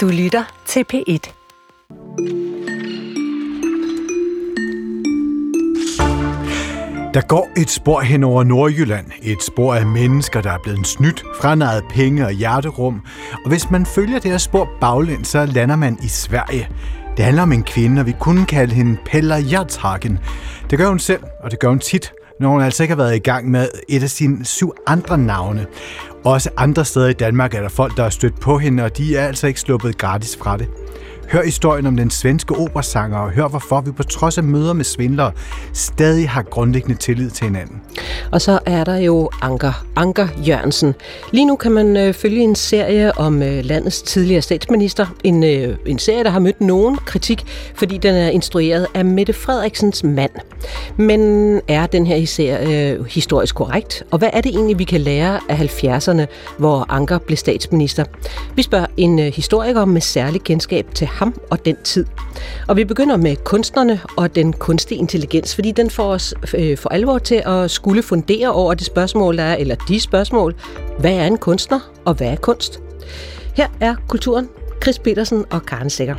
Du lytter til P1. Der går et spor hen over Nordjylland. Et spor af mennesker, der er blevet snydt, franaget penge og hjerterum. Og hvis man følger det her spor baglæns, så lander man i Sverige. Det handler om en kvinde, og vi kunne kalde hende Pella Hjertshagen. Det gør hun selv, og det gør hun tit, når hun altså ikke har været i gang med et af sine syv andre navne. Også andre steder i Danmark er der folk, der har stødt på hende, og de er altså ikke sluppet gratis fra det. Hør historien om den svenske operasanger, og hør hvorfor vi på trods af møder med svindlere stadig har grundlæggende tillid til hinanden. Og så er der jo Anker, Anker Jørgensen. Lige nu kan man øh, følge en serie om øh, landets tidligere statsminister. En, øh, en serie, der har mødt nogen kritik, fordi den er instrueret af Mette Frederiksens mand. Men er den her serie øh, historisk korrekt? Og hvad er det egentlig, vi kan lære af 70'erne, hvor Anker blev statsminister? Vi spørger en øh, historiker med særlig kendskab til ham og den tid. Og vi begynder med kunstnerne og den kunstige intelligens, fordi den får os øh, for alvor til at skulle fundere over det spørgsmål, der er, eller de spørgsmål. Hvad er en kunstner, og hvad er kunst? Her er kulturen. Chris Petersen og Karen Sikker.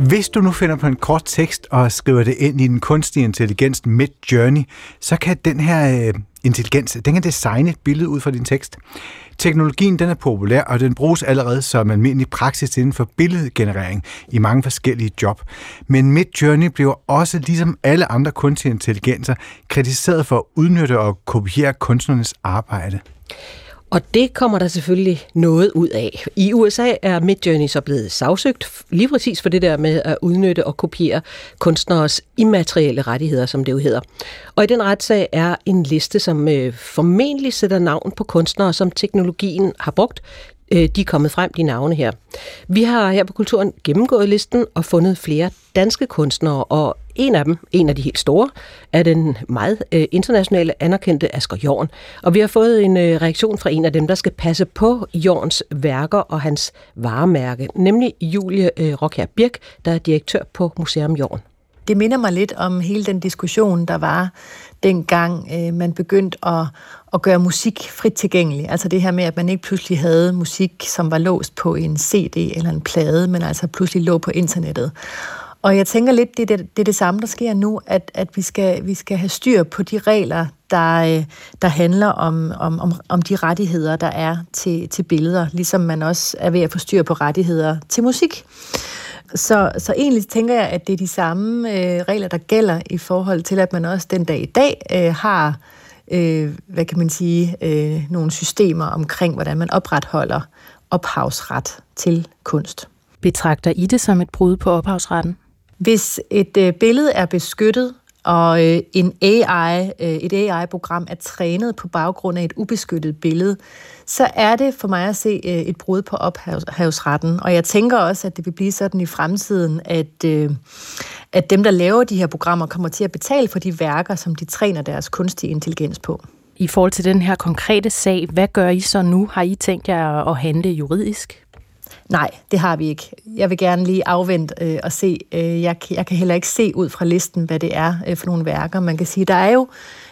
Hvis du nu finder på en kort tekst og skriver det ind i den kunstige intelligens Mid Journey, så kan den her øh, intelligens, den kan designe et billede ud fra din tekst. Teknologien den er populær, og den bruges allerede som almindelig praksis inden for billedgenerering i mange forskellige job. Men Midjourney bliver også, ligesom alle andre kunstige intelligenser, kritiseret for at udnytte og kopiere kunstnernes arbejde. Og det kommer der selvfølgelig noget ud af. I USA er Midjourney så blevet sagsøgt lige præcis for det der med at udnytte og kopiere kunstneres immaterielle rettigheder, som det jo hedder. Og i den retssag er en liste, som øh, formentlig sætter navn på kunstnere, som teknologien har brugt øh, de er kommet frem, de navne her. Vi har her på Kulturen gennemgået listen og fundet flere danske kunstnere, og en af dem, en af de helt store, er den meget øh, internationale anerkendte Asger Jorn. Og vi har fået en øh, reaktion fra en af dem, der skal passe på Jorns værker og hans varemærke, nemlig Julie øh, Rockher Birk, der er direktør på Museum Jorn. Det minder mig lidt om hele den diskussion, der var dengang øh, man begyndte at, at gøre musik frit tilgængelig. Altså det her med, at man ikke pludselig havde musik, som var låst på en CD eller en plade, men altså pludselig lå på internettet. Og jeg tænker lidt, det er det, det, er det samme, der sker nu, at, at vi, skal, vi skal have styr på de regler, der, øh, der handler om, om, om, om de rettigheder, der er til, til billeder, ligesom man også er ved at få styr på rettigheder til musik. Så, så egentlig tænker jeg, at det er de samme øh, regler, der gælder i forhold til, at man også den dag i dag øh, har, øh, hvad kan man sige, øh, nogle systemer omkring, hvordan man opretholder ophavsret til kunst. Betragter I det som et brud på ophavsretten? Hvis et øh, billede er beskyttet, og øh, en AI, øh, et AI-program er trænet på baggrund af et ubeskyttet billede, så er det for mig at se øh, et brud på ophavsretten. Og jeg tænker også, at det vil blive sådan i fremtiden, at, øh, at dem, der laver de her programmer, kommer til at betale for de værker, som de træner deres kunstige intelligens på. I forhold til den her konkrete sag, hvad gør I så nu? Har I tænkt jer at handle juridisk? Nej, det har vi ikke. Jeg vil gerne lige afvente øh, og se. Øh, jeg, jeg kan heller ikke se ud fra listen, hvad det er øh, for nogle værker. Man kan sige, der er jo,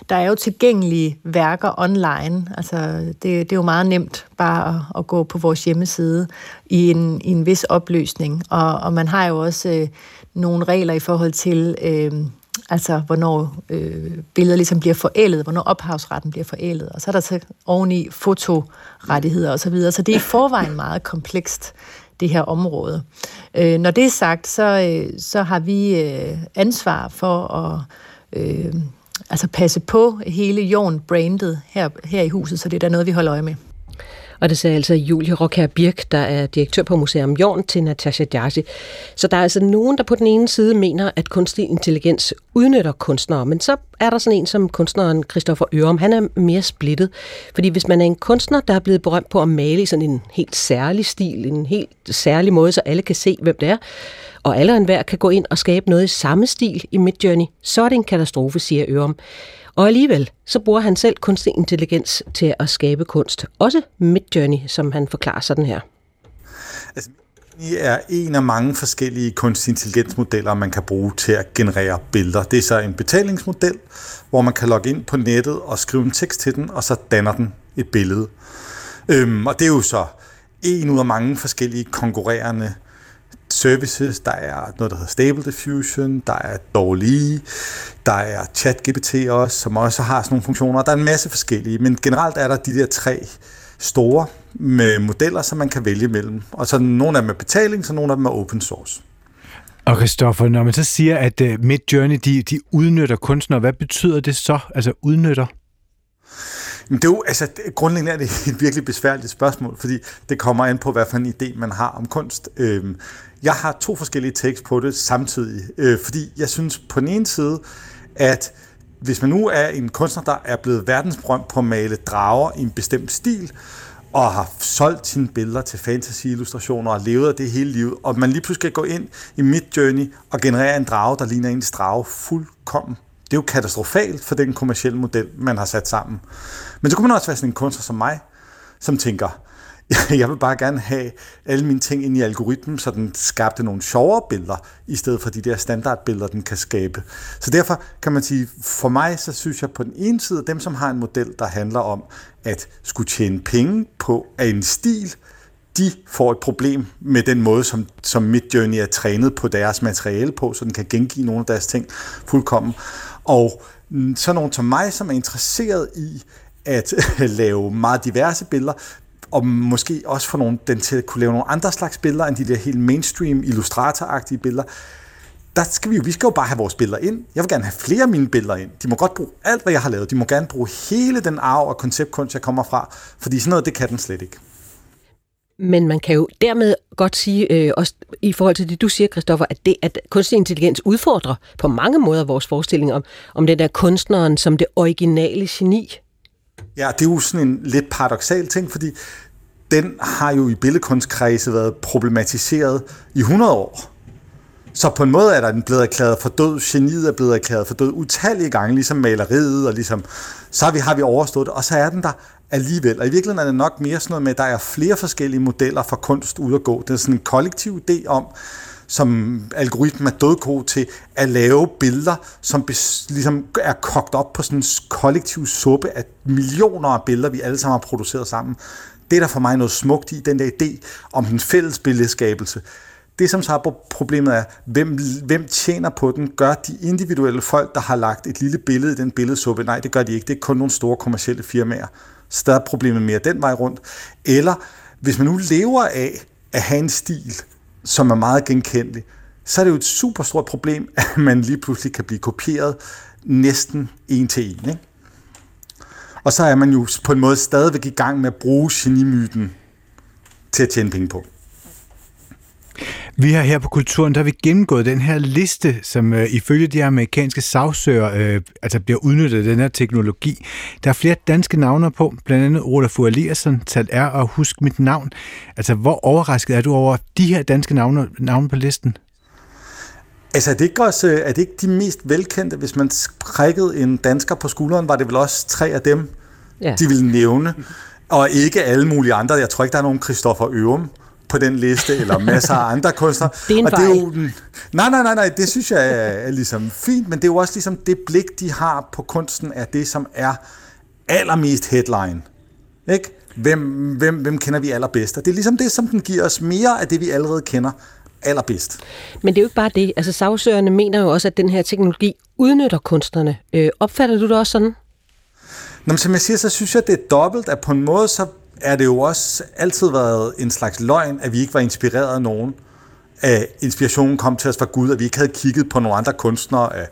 der er jo tilgængelige værker online. Altså, det, det er jo meget nemt bare at, at gå på vores hjemmeside i en, i en vis opløsning. Og, og man har jo også øh, nogle regler i forhold til... Øh, Altså, hvornår øh, billeder ligesom bliver forældet, hvornår ophavsretten bliver forældet. Og så er der så oveni fotorettigheder osv. Så, videre. så det er i forvejen meget komplekst, det her område. Øh, når det er sagt, så, øh, så har vi øh, ansvar for at øh, altså passe på hele jorden-brandet her, her i huset, så det er der noget, vi holder øje med. Og det sagde altså Julie Rockher Birk, der er direktør på Museum Jorn, til Natasha Jarsi. Så der er altså nogen, der på den ene side mener, at kunstig intelligens udnytter kunstnere, men så er der sådan en som kunstneren Christoffer Ørum. Han er mere splittet, fordi hvis man er en kunstner, der er blevet berømt på at male i sådan en helt særlig stil, en helt særlig måde, så alle kan se, hvem det er, og alle og enhver kan gå ind og skabe noget i samme stil i Midjourney, så er det en katastrofe, siger Ørum. Og alligevel, så bruger han selv kunstig intelligens til at skabe kunst. Også Midjourney, som han forklarer sådan her. Altså, er en af mange forskellige kunstig intelligensmodeller, man kan bruge til at generere billeder. Det er så en betalingsmodel, hvor man kan logge ind på nettet og skrive en tekst til den, og så danner den et billede. Øhm, og det er jo så en ud af mange forskellige konkurrerende services. Der er noget, der hedder Stable Diffusion, der er Dolly, der er ChatGPT også, som også har sådan nogle funktioner. Der er en masse forskellige, men generelt er der de der tre store med modeller, som man kan vælge mellem. Og så nogle af dem er betaling, så nogle af dem er open source. Og Christoffer, når man så siger, at øh, Midjourney, de, de udnytter kunstnere, hvad betyder det så, altså udnytter? Men det er jo, altså, grundlæggende er det et virkelig besværligt spørgsmål, fordi det kommer an på, hvad for en idé man har om kunst. Øhm, jeg har to forskellige takes på det samtidig, øh, fordi jeg synes på den ene side, at hvis man nu er en kunstner, der er blevet verdensberømt på at male drager i en bestemt stil, og har solgt sine billeder til fantasy-illustrationer og levet af det hele livet, og man lige pludselig skal gå ind i mit journey og generere en drage, der ligner en drage fuldkommen. Det er jo katastrofalt for den kommercielle model, man har sat sammen. Men så kunne man også være sådan en kunstner som mig, som tænker, jeg vil bare gerne have alle mine ting ind i algoritmen, så den skabte nogle sjovere billeder, i stedet for de der standardbilleder, den kan skabe. Så derfor kan man sige, for mig, så synes jeg på den ene side, dem som har en model, der handler om at skulle tjene penge på af en stil, de får et problem med den måde, som, som Midjourney er trænet på deres materiale på, så den kan gengive nogle af deres ting fuldkommen. Og mm, så nogen som mig, som er interesseret i at lave meget diverse billeder, og måske også få nogle, den til at kunne lave nogle andre slags billeder, end de der helt mainstream illustratoragtige billeder, der skal vi jo, vi skal jo bare have vores billeder ind. Jeg vil gerne have flere af mine billeder ind. De må godt bruge alt, hvad jeg har lavet. De må gerne bruge hele den arv og konceptkunst, jeg kommer fra. Fordi sådan noget, det kan den slet ikke. Men man kan jo dermed godt sige, øh, også i forhold til det, du siger, Christoffer, at, det, at kunstig intelligens udfordrer på mange måder vores forestilling om, om den der kunstneren som det originale geni. Ja, det er jo sådan en lidt paradoxal ting, fordi den har jo i billedkunstkredse været problematiseret i 100 år. Så på en måde er der den blevet erklæret for død, geniet er blevet erklæret for død utallige gange, ligesom maleriet, og ligesom, så har vi, har vi overstået det, og så er den der alligevel. Og i virkeligheden er det nok mere sådan noget med, at der er flere forskellige modeller for kunst ud at gå. Det er sådan en kollektiv idé om, som algoritmen er dødgod til at lave billeder, som bes, ligesom er kogt op på sådan en kollektiv suppe af millioner af billeder, vi alle sammen har produceret sammen. Det er der for mig noget smukt i, den der idé om den fælles billedskabelse. Det, som så er problemet er, hvem, hvem tjener på den? Gør de individuelle folk, der har lagt et lille billede i den billedsuppe? Nej, det gør de ikke. Det er kun nogle store kommersielle firmaer større problemer problemet mere den vej rundt. Eller hvis man nu lever af at have en stil, som er meget genkendelig, så er det jo et super stort problem, at man lige pludselig kan blive kopieret næsten en til en. Ikke? Og så er man jo på en måde stadigvæk i gang med at bruge genimyten til at tjene penge på. Vi har her på Kulturen, der har vi gennemgået den her liste, som øh, ifølge de amerikanske sagsøger øh, altså bliver udnyttet af den her teknologi. Der er flere danske navne på, blandt andet Olaf Eliasson, Tal R og Husk mit navn. Altså, hvor overrasket er du over de her danske navne, navne på listen? Altså, er det, ikke også, øh, er det ikke de mest velkendte? Hvis man prikkede en dansker på skulderen, var det vel også tre af dem, ja. de ville nævne. Og ikke alle mulige andre. Jeg tror ikke, der er nogen Christoffer Ørum på den liste, eller masser af andre kunstnere. Det er en og det er jo, Nej, nej, nej, nej, det synes jeg er, er ligesom fint, men det er jo også ligesom det blik, de har på kunsten, er det, som er allermest headline. Ikke? Hvem, hvem, hvem kender vi allerbedst? Og det er ligesom det, som den giver os mere af det, vi allerede kender allerbedst. Men det er jo ikke bare det. Altså sagsøgerne mener jo også, at den her teknologi udnytter kunstnerne. Øh, opfatter du det også sådan? Nå, men som jeg siger, så synes jeg, det er dobbelt, at på en måde, så er det jo også altid været en slags løgn, at vi ikke var inspireret af nogen. At inspirationen kom til os fra Gud, at vi ikke havde kigget på nogle andre kunstnere, at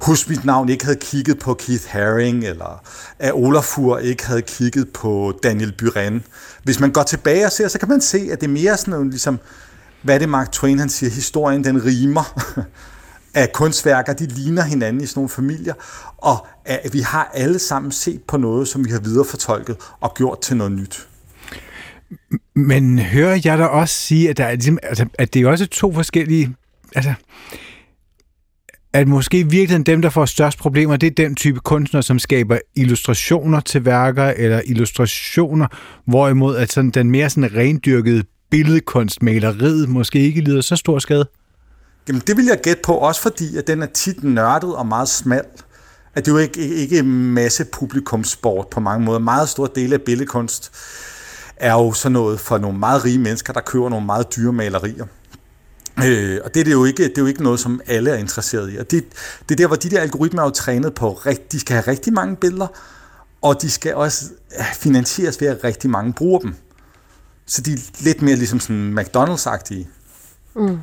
Husk mit navn ikke havde kigget på Keith Haring, eller at Olafur ikke havde kigget på Daniel Buren. Hvis man går tilbage og ser, så kan man se, at det er mere sådan noget, ligesom, hvad det Mark Twain han siger, historien den rimer. af kunstværker, de ligner hinanden i sådan nogle familier, og at vi har alle sammen set på noget, som vi har viderefortolket og gjort til noget nyt. Men hører jeg da også sige, at, der er, ligesom, altså, at det er også to forskellige... Altså, at måske i virkeligheden dem, der får størst problemer, det er den type kunstnere, som skaber illustrationer til værker, eller illustrationer, hvorimod at sådan, den mere sådan rendyrkede billedkunstmaleriet måske ikke lider så stor skade? Jamen det vil jeg gætte på, også fordi at den er tit nørdet og meget smal. At det er jo ikke, ikke masse publikumsport på mange måder. Meget stor del af billedkunst er jo sådan noget for nogle meget rige mennesker, der køber nogle meget dyre malerier. Øh, og det er, det, jo ikke, det er jo ikke noget, som alle er interesseret i. Og det, det er der, hvor de der algoritmer er jo trænet på, de skal have rigtig mange billeder, og de skal også øh, finansieres ved, at rigtig mange bruger dem. Så de er lidt mere ligesom sådan McDonald's-agtige. Mm.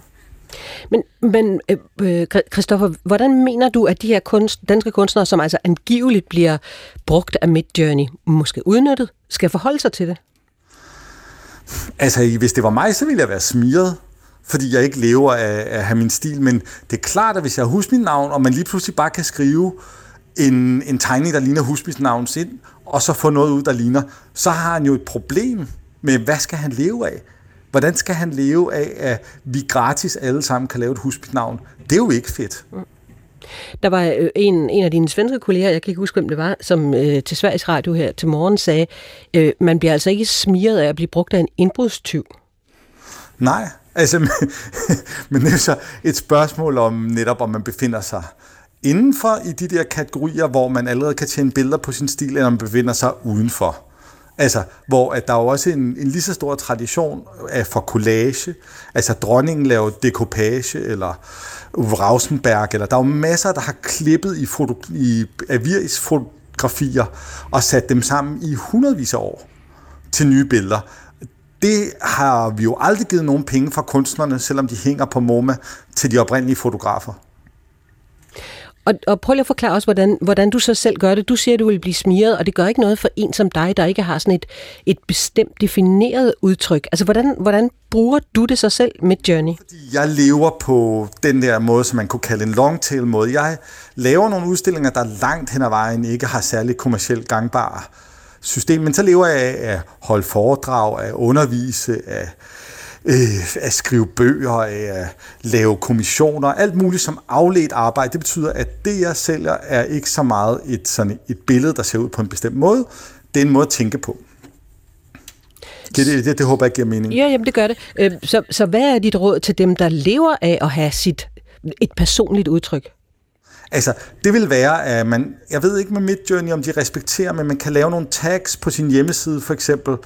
Men, men øh, øh Christoffer, hvordan mener du, at de her kunst, danske kunstnere, som altså angiveligt bliver brugt af Midjourney, måske udnyttet, skal forholde sig til det? Altså, hvis det var mig, så ville jeg være smiret, fordi jeg ikke lever af, af at have min stil. Men det er klart, at hvis jeg har mit navn, og man lige pludselig bare kan skrive en, en tegning, der ligner husbisnavns ind, og så få noget ud, der ligner, så har han jo et problem med, hvad skal han leve af? Hvordan skal han leve af, at vi gratis alle sammen kan lave et husbisnavn? Det er jo ikke fedt. Mm. Der var øh, en, en af dine svenske kolleger, jeg kan ikke huske, hvem det var, som øh, til Sveriges Radio her til morgen sagde, øh, man bliver altså ikke smiret af at blive brugt af en indbrudstyv. Nej, altså, men det er så et spørgsmål om netop, om man befinder sig indenfor i de der kategorier, hvor man allerede kan tjene billeder på sin stil, eller man befinder sig udenfor. Altså, hvor at der er jo også en, en lige så stor tradition øh, af for collage. Altså, dronningen laver dekopage, eller Rausenberg, eller der er jo masser, der har klippet i, foto, i avisfotografier og sat dem sammen i hundredvis af år til nye billeder. Det har vi jo aldrig givet nogen penge fra kunstnerne, selvom de hænger på MoMA, til de oprindelige fotografer. Og, og prøv lige at forklare os, hvordan, hvordan du så selv gør det. Du siger, at du vil blive smiret, og det gør ikke noget for en som dig, der ikke har sådan et, et bestemt defineret udtryk. Altså, hvordan, hvordan bruger du det så selv med Journey? Fordi jeg lever på den der måde, som man kunne kalde en long tail måde. Jeg laver nogle udstillinger, der langt hen ad vejen ikke har særlig kommercielt gangbare system, men så lever jeg af at holde foredrag, at undervise, af øh, at skrive bøger, at lave kommissioner, alt muligt som afledt arbejde. Det betyder, at det, jeg sælger, er ikke så meget et, sådan et billede, der ser ud på en bestemt måde. Det er en måde at tænke på. Det, det, det, det håber jeg giver mening. Ja, jamen det gør det. Øh, så, så hvad er dit råd til dem, der lever af at have sit et personligt udtryk? Altså, det vil være, at man, jeg ved ikke med Midjourney, om de respekterer, men man kan lave nogle tags på sin hjemmeside, for eksempel,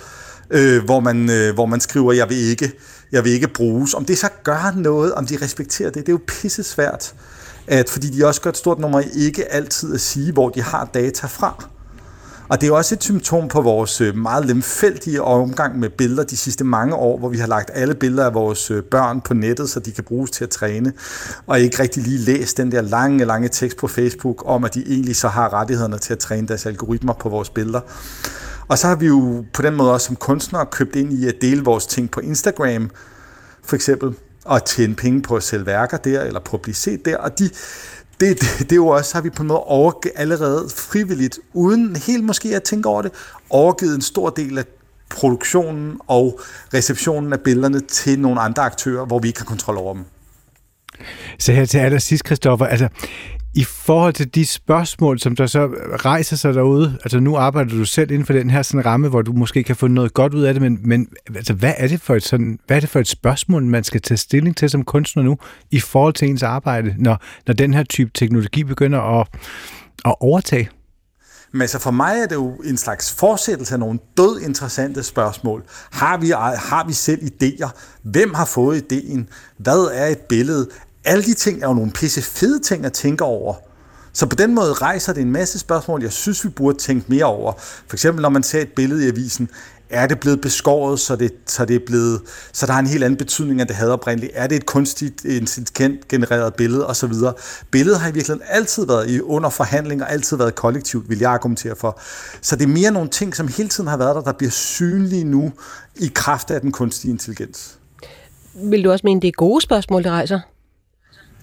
øh, hvor, man, øh, hvor man skriver, jeg vil ikke, jeg vil ikke bruges. Om det så gør noget, om de respekterer det, det er jo pisse svært. At, fordi de også gør et stort nummer ikke altid at sige, hvor de har data fra. Og det er også et symptom på vores øh, meget lemfældige omgang med billeder de sidste mange år, hvor vi har lagt alle billeder af vores øh, børn på nettet, så de kan bruges til at træne, og ikke rigtig lige læst den der lange, lange tekst på Facebook om, at de egentlig så har rettighederne til at træne deres algoritmer på vores billeder. Og så har vi jo på den måde også som kunstnere købt ind i at dele vores ting på Instagram, for eksempel, og tjene penge på at sælge værker der, eller på at blive set der. Og de, det, det, det er jo også, har vi på en måde overgivet allerede frivilligt, uden helt måske at tænke over det, overgivet en stor del af produktionen og receptionen af billederne til nogle andre aktører, hvor vi ikke har kontrol over dem. Så her til allersidst, Christoffer, altså i forhold til de spørgsmål, som der så rejser sig derude, altså nu arbejder du selv inden for den her sådan ramme, hvor du måske kan få noget godt ud af det, men, men altså, hvad, er det for et sådan, hvad er det for et spørgsmål, man skal tage stilling til som kunstner nu, i forhold til ens arbejde, når, når den her type teknologi begynder at, at overtage? Men altså for mig er det jo en slags fortsættelse af nogle død interessante spørgsmål. Har vi, har vi selv idéer? Hvem har fået ideen? Hvad er et billede? Alle de ting er jo nogle pisse fede ting at tænke over. Så på den måde rejser det en masse spørgsmål, jeg synes, vi burde tænke mere over. For eksempel, når man ser et billede i avisen, er det blevet beskåret, så det, så det er blevet, så der har en helt anden betydning, end det havde oprindeligt? Er det et kunstigt, intelligent genereret billede, osv.? Billedet har i virkeligheden altid været i under forhandling, og altid været kollektivt, vil jeg argumentere for. Så det er mere nogle ting, som hele tiden har været der, der bliver synlige nu i kraft af den kunstige intelligens. Vil du også mene, det er gode spørgsmål, det rejser?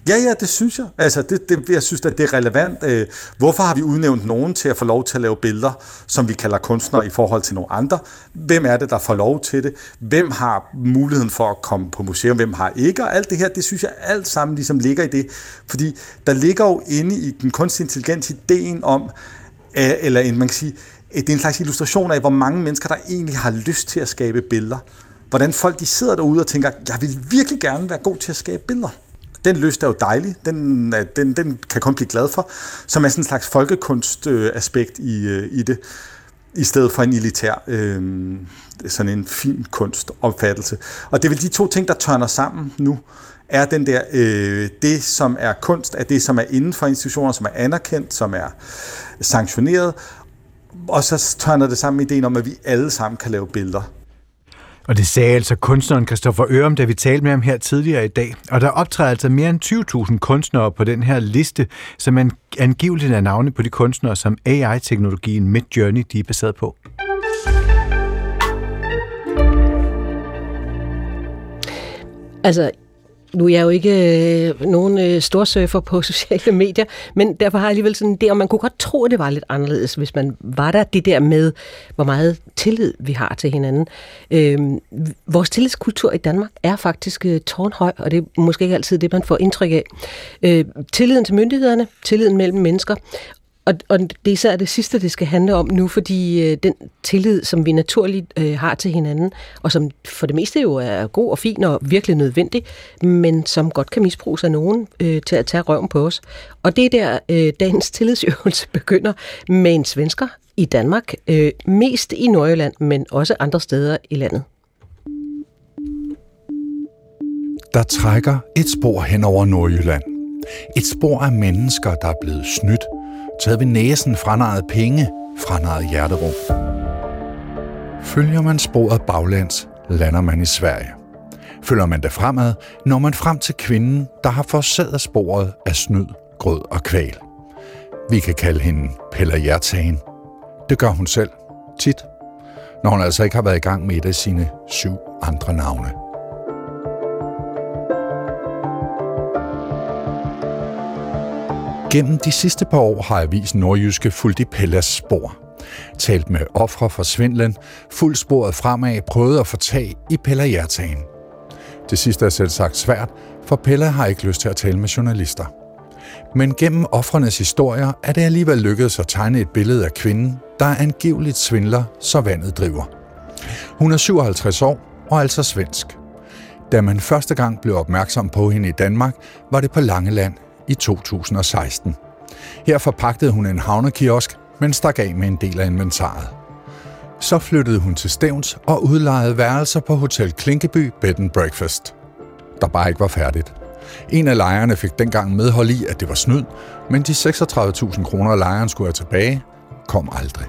Ja, ja, det synes jeg. Altså, det, det, jeg synes, at det er relevant. Øh, hvorfor har vi udnævnt nogen til at få lov til at lave billeder, som vi kalder kunstnere i forhold til nogle andre? Hvem er det, der får lov til det? Hvem har muligheden for at komme på museum? Hvem har ikke? Og alt det her, det synes jeg alt sammen ligesom ligger i det. Fordi der ligger jo inde i den kunstige intelligens ideen om, øh, eller en, man kan sige, øh, det er en slags illustration af, hvor mange mennesker, der egentlig har lyst til at skabe billeder. Hvordan folk de sidder derude og tænker, jeg vil virkelig gerne være god til at skabe billeder. Den lyst er jo dejlig. Den, øh, den, den kan kun blive glad for. Som er sådan en slags folkekunstaspekt i, øh, i det. i stedet for en elitær, øh, sådan en fin kunstopfattelse. Og det er vel de to ting, der tørner sammen nu, er den der, øh, det som er kunst, er det som er inden for institutioner, som er anerkendt, som er sanktioneret, og så tørner det sammen med ideen om, at vi alle sammen kan lave billeder. Og det sagde altså kunstneren Christoffer Ørum, da vi talte med ham her tidligere i dag. Og der optræder altså mere end 20.000 kunstnere på den her liste, som man angiveligt er navne på de kunstnere, som AI-teknologien Midjourney de er baseret på. Altså, nu er jeg jo ikke øh, nogen øh, storsurfer på sociale medier, men derfor har jeg alligevel sådan det, og man kunne godt tro, at det var lidt anderledes, hvis man var der det der med, hvor meget tillid vi har til hinanden. Øh, vores tillidskultur i Danmark er faktisk øh, tårnhøj, og det er måske ikke altid det, man får indtryk af. Øh, tilliden til myndighederne, tilliden mellem mennesker, og, og det er især det sidste, det skal handle om nu, fordi øh, den tillid, som vi naturligt øh, har til hinanden, og som for det meste jo er god og fin og virkelig nødvendig, men som godt kan misbruges af nogen øh, til at tage røven på os. Og det er der, øh, dagens tillidsøvelse begynder med en svensker i Danmark, øh, mest i Nordjylland, men også andre steder i landet. Der trækker et spor hen over Nordjylland. Et spor af mennesker, der er blevet snydt, taget ved næsen, franaret penge, franaret hjerterum. Følger man sporet baglands, lander man i Sverige. Følger man det fremad, når man frem til kvinden, der har forsaget sporet af snyd, grød og kval. Vi kan kalde hende Pella Hjertagen. Det gør hun selv, tit, når hun altså ikke har været i gang med et af sine syv andre navne. Gennem de sidste par år har Avisen Nordjyske fulgt i Pellas spor. Talt med ofre for svindlen, fuldt sporet fremad, prøvet at få tag i Pella Hjertagen. Det sidste er selv sagt svært, for Pella har ikke lyst til at tale med journalister. Men gennem offrenes historier er det alligevel lykkedes at tegne et billede af kvinden, der er angiveligt svindler, så vandet driver. Hun er 57 år og altså svensk. Da man første gang blev opmærksom på hende i Danmark, var det på Langeland i 2016. Her forpagtede hun en havnekiosk, men stak af med en del af inventaret. Så flyttede hun til Stævns og udlejede værelser på Hotel Klinkeby Bed and Breakfast, der bare ikke var færdigt. En af lejerne fik dengang medhold i, at det var snyd, men de 36.000 kroner, lejeren skulle have tilbage, kom aldrig.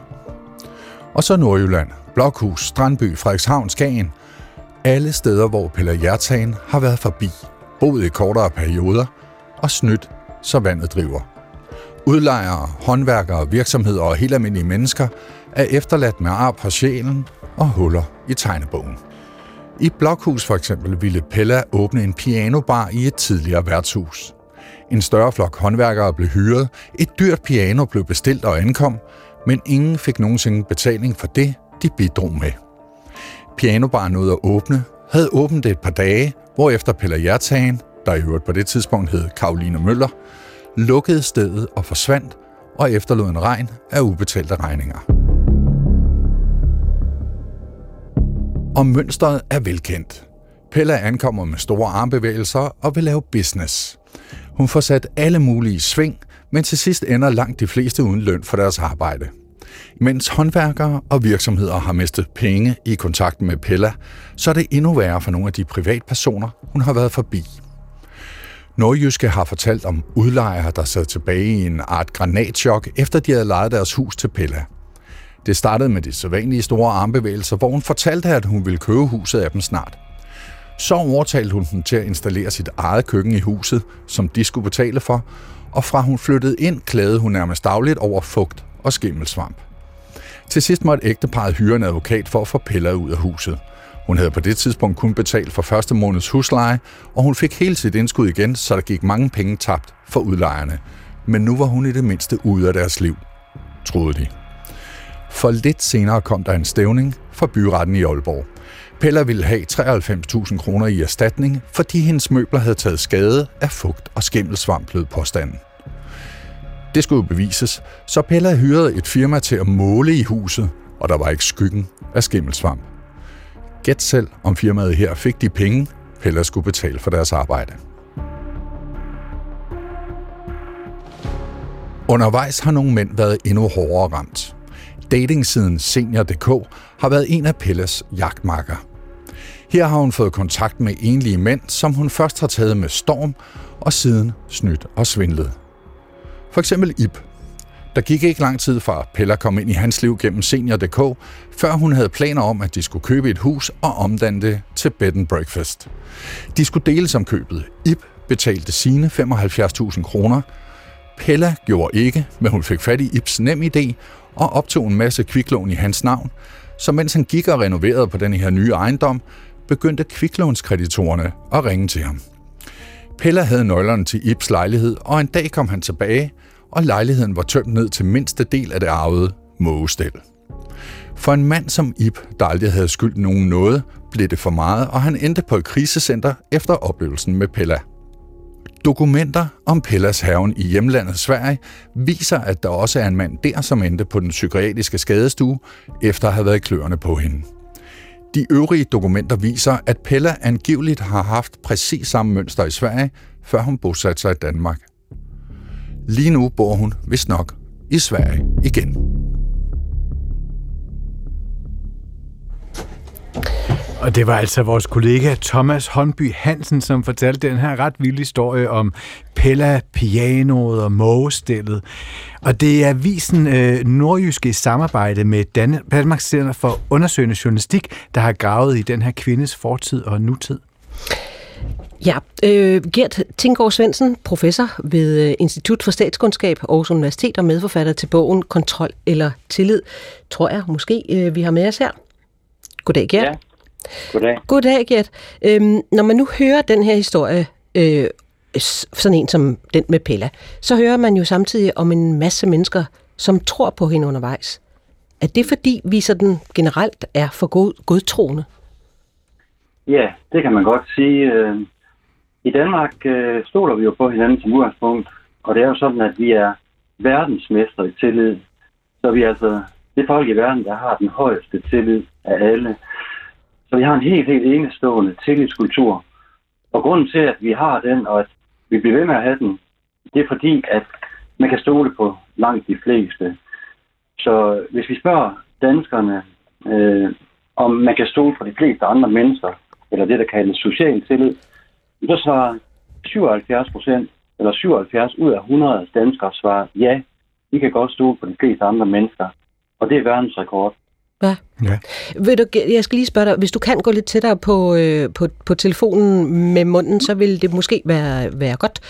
Og så Nordjylland, Blokhus, Strandby, Frederikshavn, Skagen. Alle steder, hvor Pelle Hjertagen har været forbi, boet i kortere perioder – og snydt, så vandet driver. Udlejere, håndværkere, virksomheder og helt almindelige mennesker er efterladt med ar på sjælen og huller i tegnebogen. I Blokhus for eksempel ville Pella åbne en pianobar i et tidligere værtshus. En større flok håndværkere blev hyret, et dyrt piano blev bestilt og ankom, men ingen fik nogensinde betaling for det, de bidrog med. Pianobaren nåede at åbne, havde åbent et par dage, hvorefter Pella Hjertagen der i øvrigt på det tidspunkt hed Karoline Møller, lukkede stedet og forsvandt og efterlod en regn af ubetalte regninger. Og mønstret er velkendt. Pella ankommer med store armbevægelser og vil lave business. Hun får sat alle mulige sving, men til sidst ender langt de fleste uden løn for deres arbejde. Mens håndværkere og virksomheder har mistet penge i kontakten med Pella, så er det endnu værre for nogle af de privatpersoner, hun har været forbi. Nordjyske har fortalt om udlejere, der sad tilbage i en art granatchok, efter de havde lejet deres hus til Pella. Det startede med de sædvanlige store armbevægelser, hvor hun fortalte, at hun ville købe huset af dem snart. Så overtalte hun dem til at installere sit eget køkken i huset, som de skulle betale for, og fra hun flyttede ind, klagede hun nærmest dagligt over fugt og skimmelsvamp. Til sidst måtte ægteparet hyre en advokat for at få Pella ud af huset – hun havde på det tidspunkt kun betalt for første måneds husleje, og hun fik hele sit indskud igen, så der gik mange penge tabt for udlejerne. Men nu var hun i det mindste ude af deres liv, troede de. For lidt senere kom der en stævning fra byretten i Aalborg. Pella ville have 93.000 kroner i erstatning, fordi hendes møbler havde taget skade af fugt og skimmelsvamp, lød påstanden. Det skulle jo bevises, så Pella hyrede et firma til at måle i huset, og der var ikke skyggen af skimmelsvamp. Gæt selv, om firmaet her fik de penge, Pella skulle betale for deres arbejde. Undervejs har nogle mænd været endnu hårdere ramt. Datingsiden Senior.dk har været en af Pelles jagtmarker. Her har hun fået kontakt med enlige mænd, som hun først har taget med storm, og siden snydt og svindlet. For eksempel Ip. Der gik ikke lang tid fra Pella kom ind i hans liv gennem Senior.dk, før hun havde planer om, at de skulle købe et hus og omdanne det til bed and breakfast. De skulle deles om købet. Ip betalte sine 75.000 kroner. Pella gjorde ikke, men hun fik fat i Ips nem idé og optog en masse kviklån i hans navn. Så mens han gik og renoverede på den her nye ejendom, begyndte kviklånskreditorerne at ringe til ham. Pella havde nøglerne til Ips lejlighed, og en dag kom han tilbage, og lejligheden var tømt ned til mindste del af det arvede mågestel. For en mand som Ib, der aldrig havde skyldt nogen noget, blev det for meget, og han endte på et krisecenter efter oplevelsen med Pella. Dokumenter om Pellas haven i hjemlandet Sverige viser, at der også er en mand der, som endte på den psykiatriske skadestue, efter at have været kløerne på hende. De øvrige dokumenter viser, at Pella angiveligt har haft præcis samme mønster i Sverige, før hun bosatte sig i Danmark. Lige nu bor hun, hvis nok, i Sverige igen. Og det var altså vores kollega Thomas Håndby Hansen, som fortalte den her ret vilde historie om Pella, pianoet og mågestillet. Og det er visen øh, Nordjyske samarbejde med Dan- Danmarks Center for Undersøgende Journalistik, der har gravet i den her kvindes fortid og nutid. Ja, øh, Gert Tinggaard Svendsen, professor ved øh, Institut for Statskundskab Aarhus Universitet og medforfatter til bogen Kontrol eller Tillid, tror jeg måske, øh, vi har med os her. Goddag, Gert. Ja. Goddag. Goddag, Gert. Øhm, når man nu hører den her historie, øh, sådan en som den med Pella, så hører man jo samtidig om en masse mennesker, som tror på hende undervejs. Er det fordi, vi sådan generelt er for god, godtroende? Ja, det kan man godt sige. I Danmark øh, stoler vi jo på hinanden som udgangspunkt, og det er jo sådan, at vi er verdensmestre i tillid. Så vi er altså det folk i verden, der har den højeste tillid af alle. Så vi har en helt, helt enestående tillidskultur. Og grunden til, at vi har den, og at vi bliver ved med at have den, det er fordi, at man kan stole på langt de fleste. Så hvis vi spørger danskerne, øh, om man kan stole på de fleste andre mennesker, eller det, der kaldes social tillid, så svarer 77 procent, eller 77 ud af 100 danskere svarer, ja, vi kan godt stole på de fleste andre mennesker. Og det er verdensrekord. Ja. ja. Vil du, jeg skal lige spørge dig, hvis du kan gå lidt tættere på, øh, på, på telefonen med munden, så vil det måske være, være godt.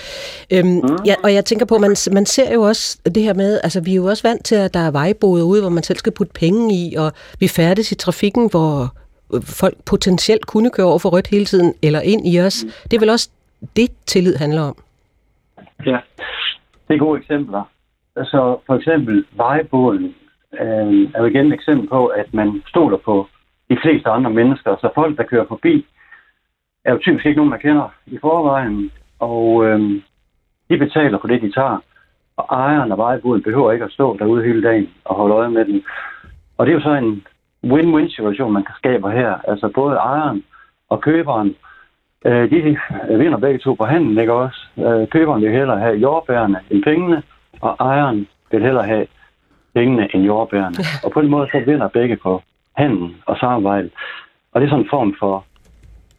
Øhm, mm. ja, og jeg tænker på, man, man ser jo også det her med, altså vi er jo også vant til, at der er vejboder ude, hvor man selv skal putte penge i, og vi færdes i trafikken, hvor folk potentielt kunne køre over for rødt hele tiden, eller ind i os. Det er vel også det, tillid handler om? Ja, det er gode eksempler. Altså for eksempel vejbåden øh, er jo igen et eksempel på, at man stoler på de fleste andre mennesker. Så folk, der kører forbi, er jo typisk ikke nogen, man kender i forvejen, og øh, de betaler for det, de tager. Og ejeren af vejbåden behøver ikke at stå derude hele dagen og holde øje med den. Og det er jo så en win-win-situation, man kan skabe her. Altså både ejeren og køberen, øh, de vinder begge to på handen, ikke også? Øh, køberen vil hellere have jordbærene end pengene, og ejeren vil hellere have pengene end jordbærene. Ja. Og på den måde så vinder begge på handen og samarbejde. Og det er sådan en form for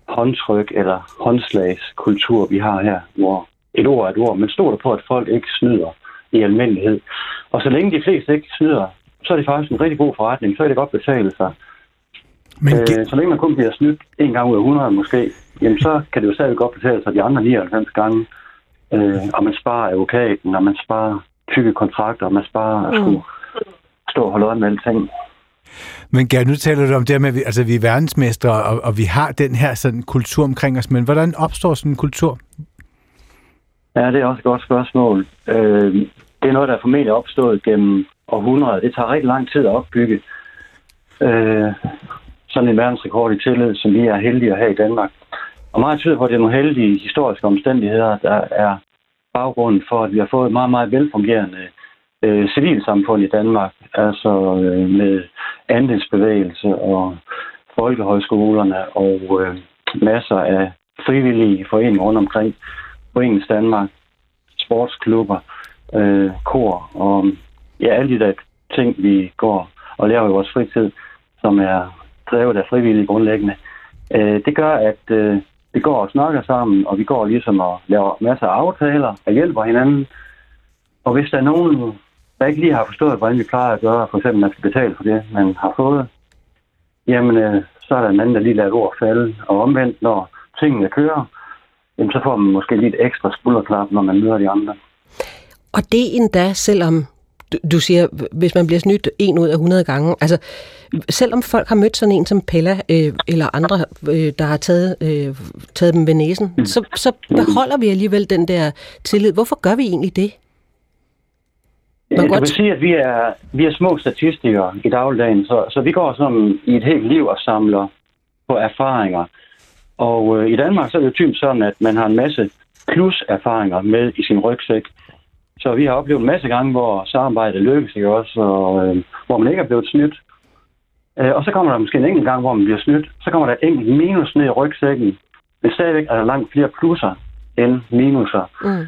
håndtryk eller håndslagskultur, vi har her, hvor et ord er et ord. Men stoler på, at folk ikke snyder i almindelighed. Og så længe de fleste ikke snyder, så er det faktisk en rigtig god forretning. Så er det godt betale sig. Men øh, så længe man kun bliver snydt en gang ud af 100 måske, jamen så kan det jo stadig godt betale sig de andre 99 gange. Øh, og man sparer advokaten, og man sparer tykke kontrakter, og man sparer mm. skulle stå og holde øje med alting. Men Gerd, nu taler du om det med, at vi, altså, vi er verdensmestre, og, og vi har den her sådan, kultur omkring os, men hvordan opstår sådan en kultur? Ja, det er også et godt spørgsmål. Øh, det er noget, der er formentlig opstået gennem århundrede. Det tager rigtig lang tid at opbygge øh, sådan en verdensrekord i tillid, som vi er heldige at have i Danmark. Og meget tyder på, at det er nogle heldige historiske omstændigheder, der er baggrunden for, at vi har fået et meget, meget velfungerende øh, civilsamfund i Danmark, altså øh, med andelsbevægelse og folkehøjskolerne og øh, masser af frivillige foreninger rundt omkring. Foreningens Danmark, sportsklubber, øh, kor og ja, alle de der ting, vi går og laver i vores fritid, som er drevet af frivillige grundlæggende. Øh, det gør, at øh, vi går og snakker sammen, og vi går ligesom og laver masser af aftaler og hjælper hinanden. Og hvis der er nogen, der ikke lige har forstået, hvordan vi plejer at gøre, for eksempel, man skal betale for det, man har fået, jamen, øh, så er der en anden, der lige lader et ord falde. Og omvendt, når tingene kører, jamen, så får man måske lidt ekstra skulderklap, når man møder de andre. Og det endda, selvom du, du siger, hvis man bliver snydt en ud af 100 gange, altså selvom folk har mødt sådan en som Pella øh, eller andre, øh, der har taget, øh, taget dem ved næsen, mm. så, så beholder vi alligevel den der tillid. Hvorfor gør vi egentlig det? Man jeg godt... vil sige, at vi er, vi er små statistikere i dagligdagen, så, så vi går sådan i et helt liv og samler på erfaringer. Og øh, i Danmark så er det jo typisk sådan, at man har en masse plus-erfaringer med i sin rygsæk. Så vi har oplevet en masse gange, hvor samarbejdet lykkes, ikke også, og øh, hvor man ikke er blevet snydt. Øh, og så kommer der måske en enkelt gang, hvor man bliver snydt. Så kommer der et enkelt minus ned i rygsækken. Men stadigvæk er der langt flere plusser end minuser. Mm.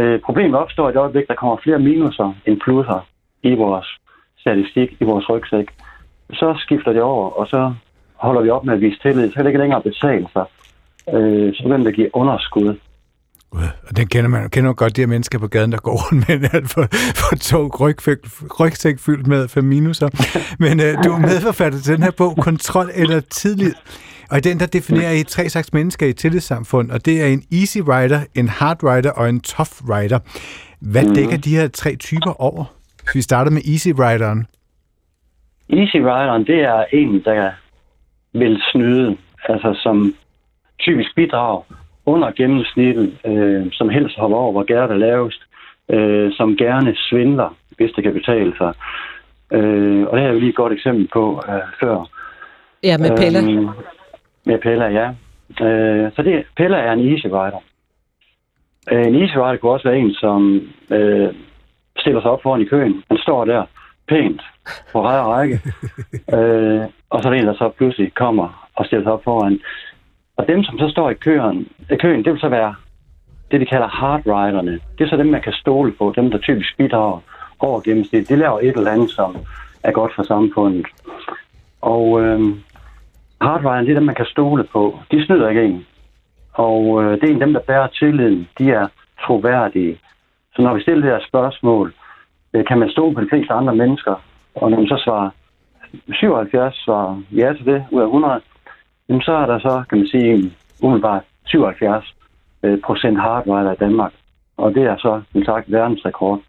Øh, problemet opstår i det øjeblik, der kommer flere minuser end plusser i vores statistik, i vores rygsæk. Så skifter det over, og så holder vi op med at vise tillid. Så kan det ikke længere betale sig. Øh, så begynder det at give underskud. Og den kender man kender godt, de her mennesker på gaden, der går rundt med en for, for tog rygsæk fyldt med fem minuser. Men øh, du er medforfatter til den her bog, Kontrol eller Tidlighed. Og i den, der definerer I tre slags mennesker i tillidssamfund, og det er en easy rider, en hard rider og en tough rider. Hvad mm. dækker de her tre typer over? Så vi starter med easy rideren. Easy rideren, det er en, der vil snyde, altså som typisk bidrag under gennemsnittet, øh, som helst hopper over, hvor gæret er lavest, øh, som gerne svindler, hvis det kan betale sig. Øh, og det har jeg jo lige et godt eksempel på øh, før. Ja, med Pella. Øh, med Pella, ja. Øh, så det, Pella er en easy rider. Øh, en easy rider kunne også være en, som øh, stiller sig op foran i køen. Han står der pænt på række og række. øh, og så er der en, der så pludselig kommer og stiller sig op foran. Og dem, som så står i køen, i køen det vil så være det, de kalder hardriderne. Det er så dem, man kan stole på, dem, der typisk bidrager over gennemsnit. De laver et eller andet, som er godt for samfundet. Og øh, hardriderne, det er dem, man kan stole på. De snyder ikke en. Og øh, det er en af dem, der bærer tilliden. De er troværdige. Så når vi stiller det her spørgsmål, øh, kan man stole på de fleste andre mennesker? Og når man så svarer 77 svarer ja til det ud af 100, jamen så er der så, kan man sige, umiddelbart 77 øh, procent hardware i Danmark. Og det er så, som sagt, verdensrekord.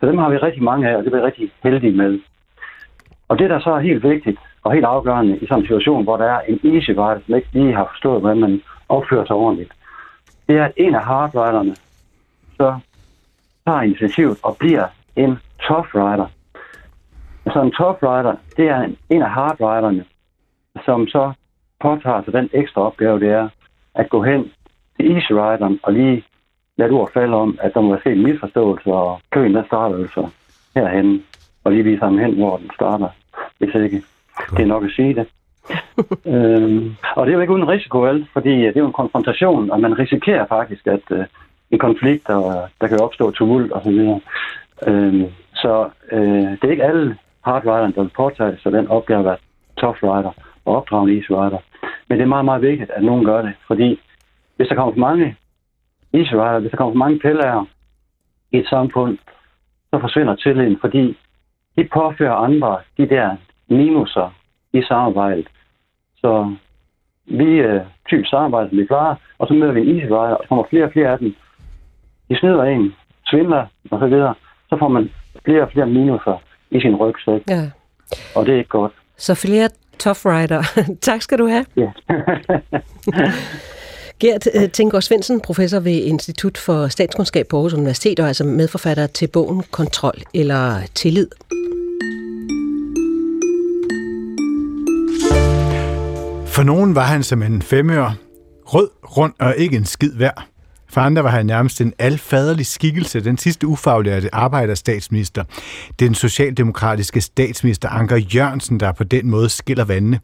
Så dem har vi rigtig mange af, og det er vi rigtig heldige med. Og det, der så er helt vigtigt og helt afgørende i sådan en situation, hvor der er en easy rider, som ikke lige har forstået, hvordan man opfører sig ordentligt, det er, at en af hardriderne så tager initiativet og bliver en tough rider. Så en tough rider, det er en af hardriderne, som så påtager sig den ekstra opgave, det er at gå hen til Easy Rideren og lige lade ord falde om, at der må være en misforståelse, og køen der starter altså herhen, og lige vise ham hen, hvor den starter, hvis ikke. Det er nok at sige det. øhm, og det er jo ikke uden risiko, vel? fordi det er jo en konfrontation, og man risikerer faktisk, at øh, en konflikt, og der kan opstå tumult og så videre. Øhm, så øh, det er ikke alle hardriderne, der vil påtage sig den opgave at være tough rider og opdragende easy rider. Men det er meget, meget vigtigt, at nogen gør det, fordi hvis der kommer for mange Israel, hvis der kommer for mange pillerer i et samfund, så forsvinder tilliden, fordi de påfører andre de der minuser i samarbejdet. Så vi øh, typisk samarbejder, som vi klarer, og så møder vi en Israel, og kommer flere og flere af dem. De snyder en, svindler og så videre. Så får man flere og flere minuser i sin rygsæk. Ja. Og det er ikke godt. Så flere Tough Rider. tak skal du have. Ja. Gert øh, Tinggaard Svendsen, professor ved Institut for Statskundskab på Aarhus Universitet, og altså medforfatter til bogen Kontrol eller Tillid. For nogen var han som en femør, rød, rund og ikke en skid værd. For andre var han nærmest en alfaderlig skikkelse, den sidste ufaglærte arbejderstatsminister. Den socialdemokratiske statsminister Anker Jørgensen, der på den måde skiller vandene.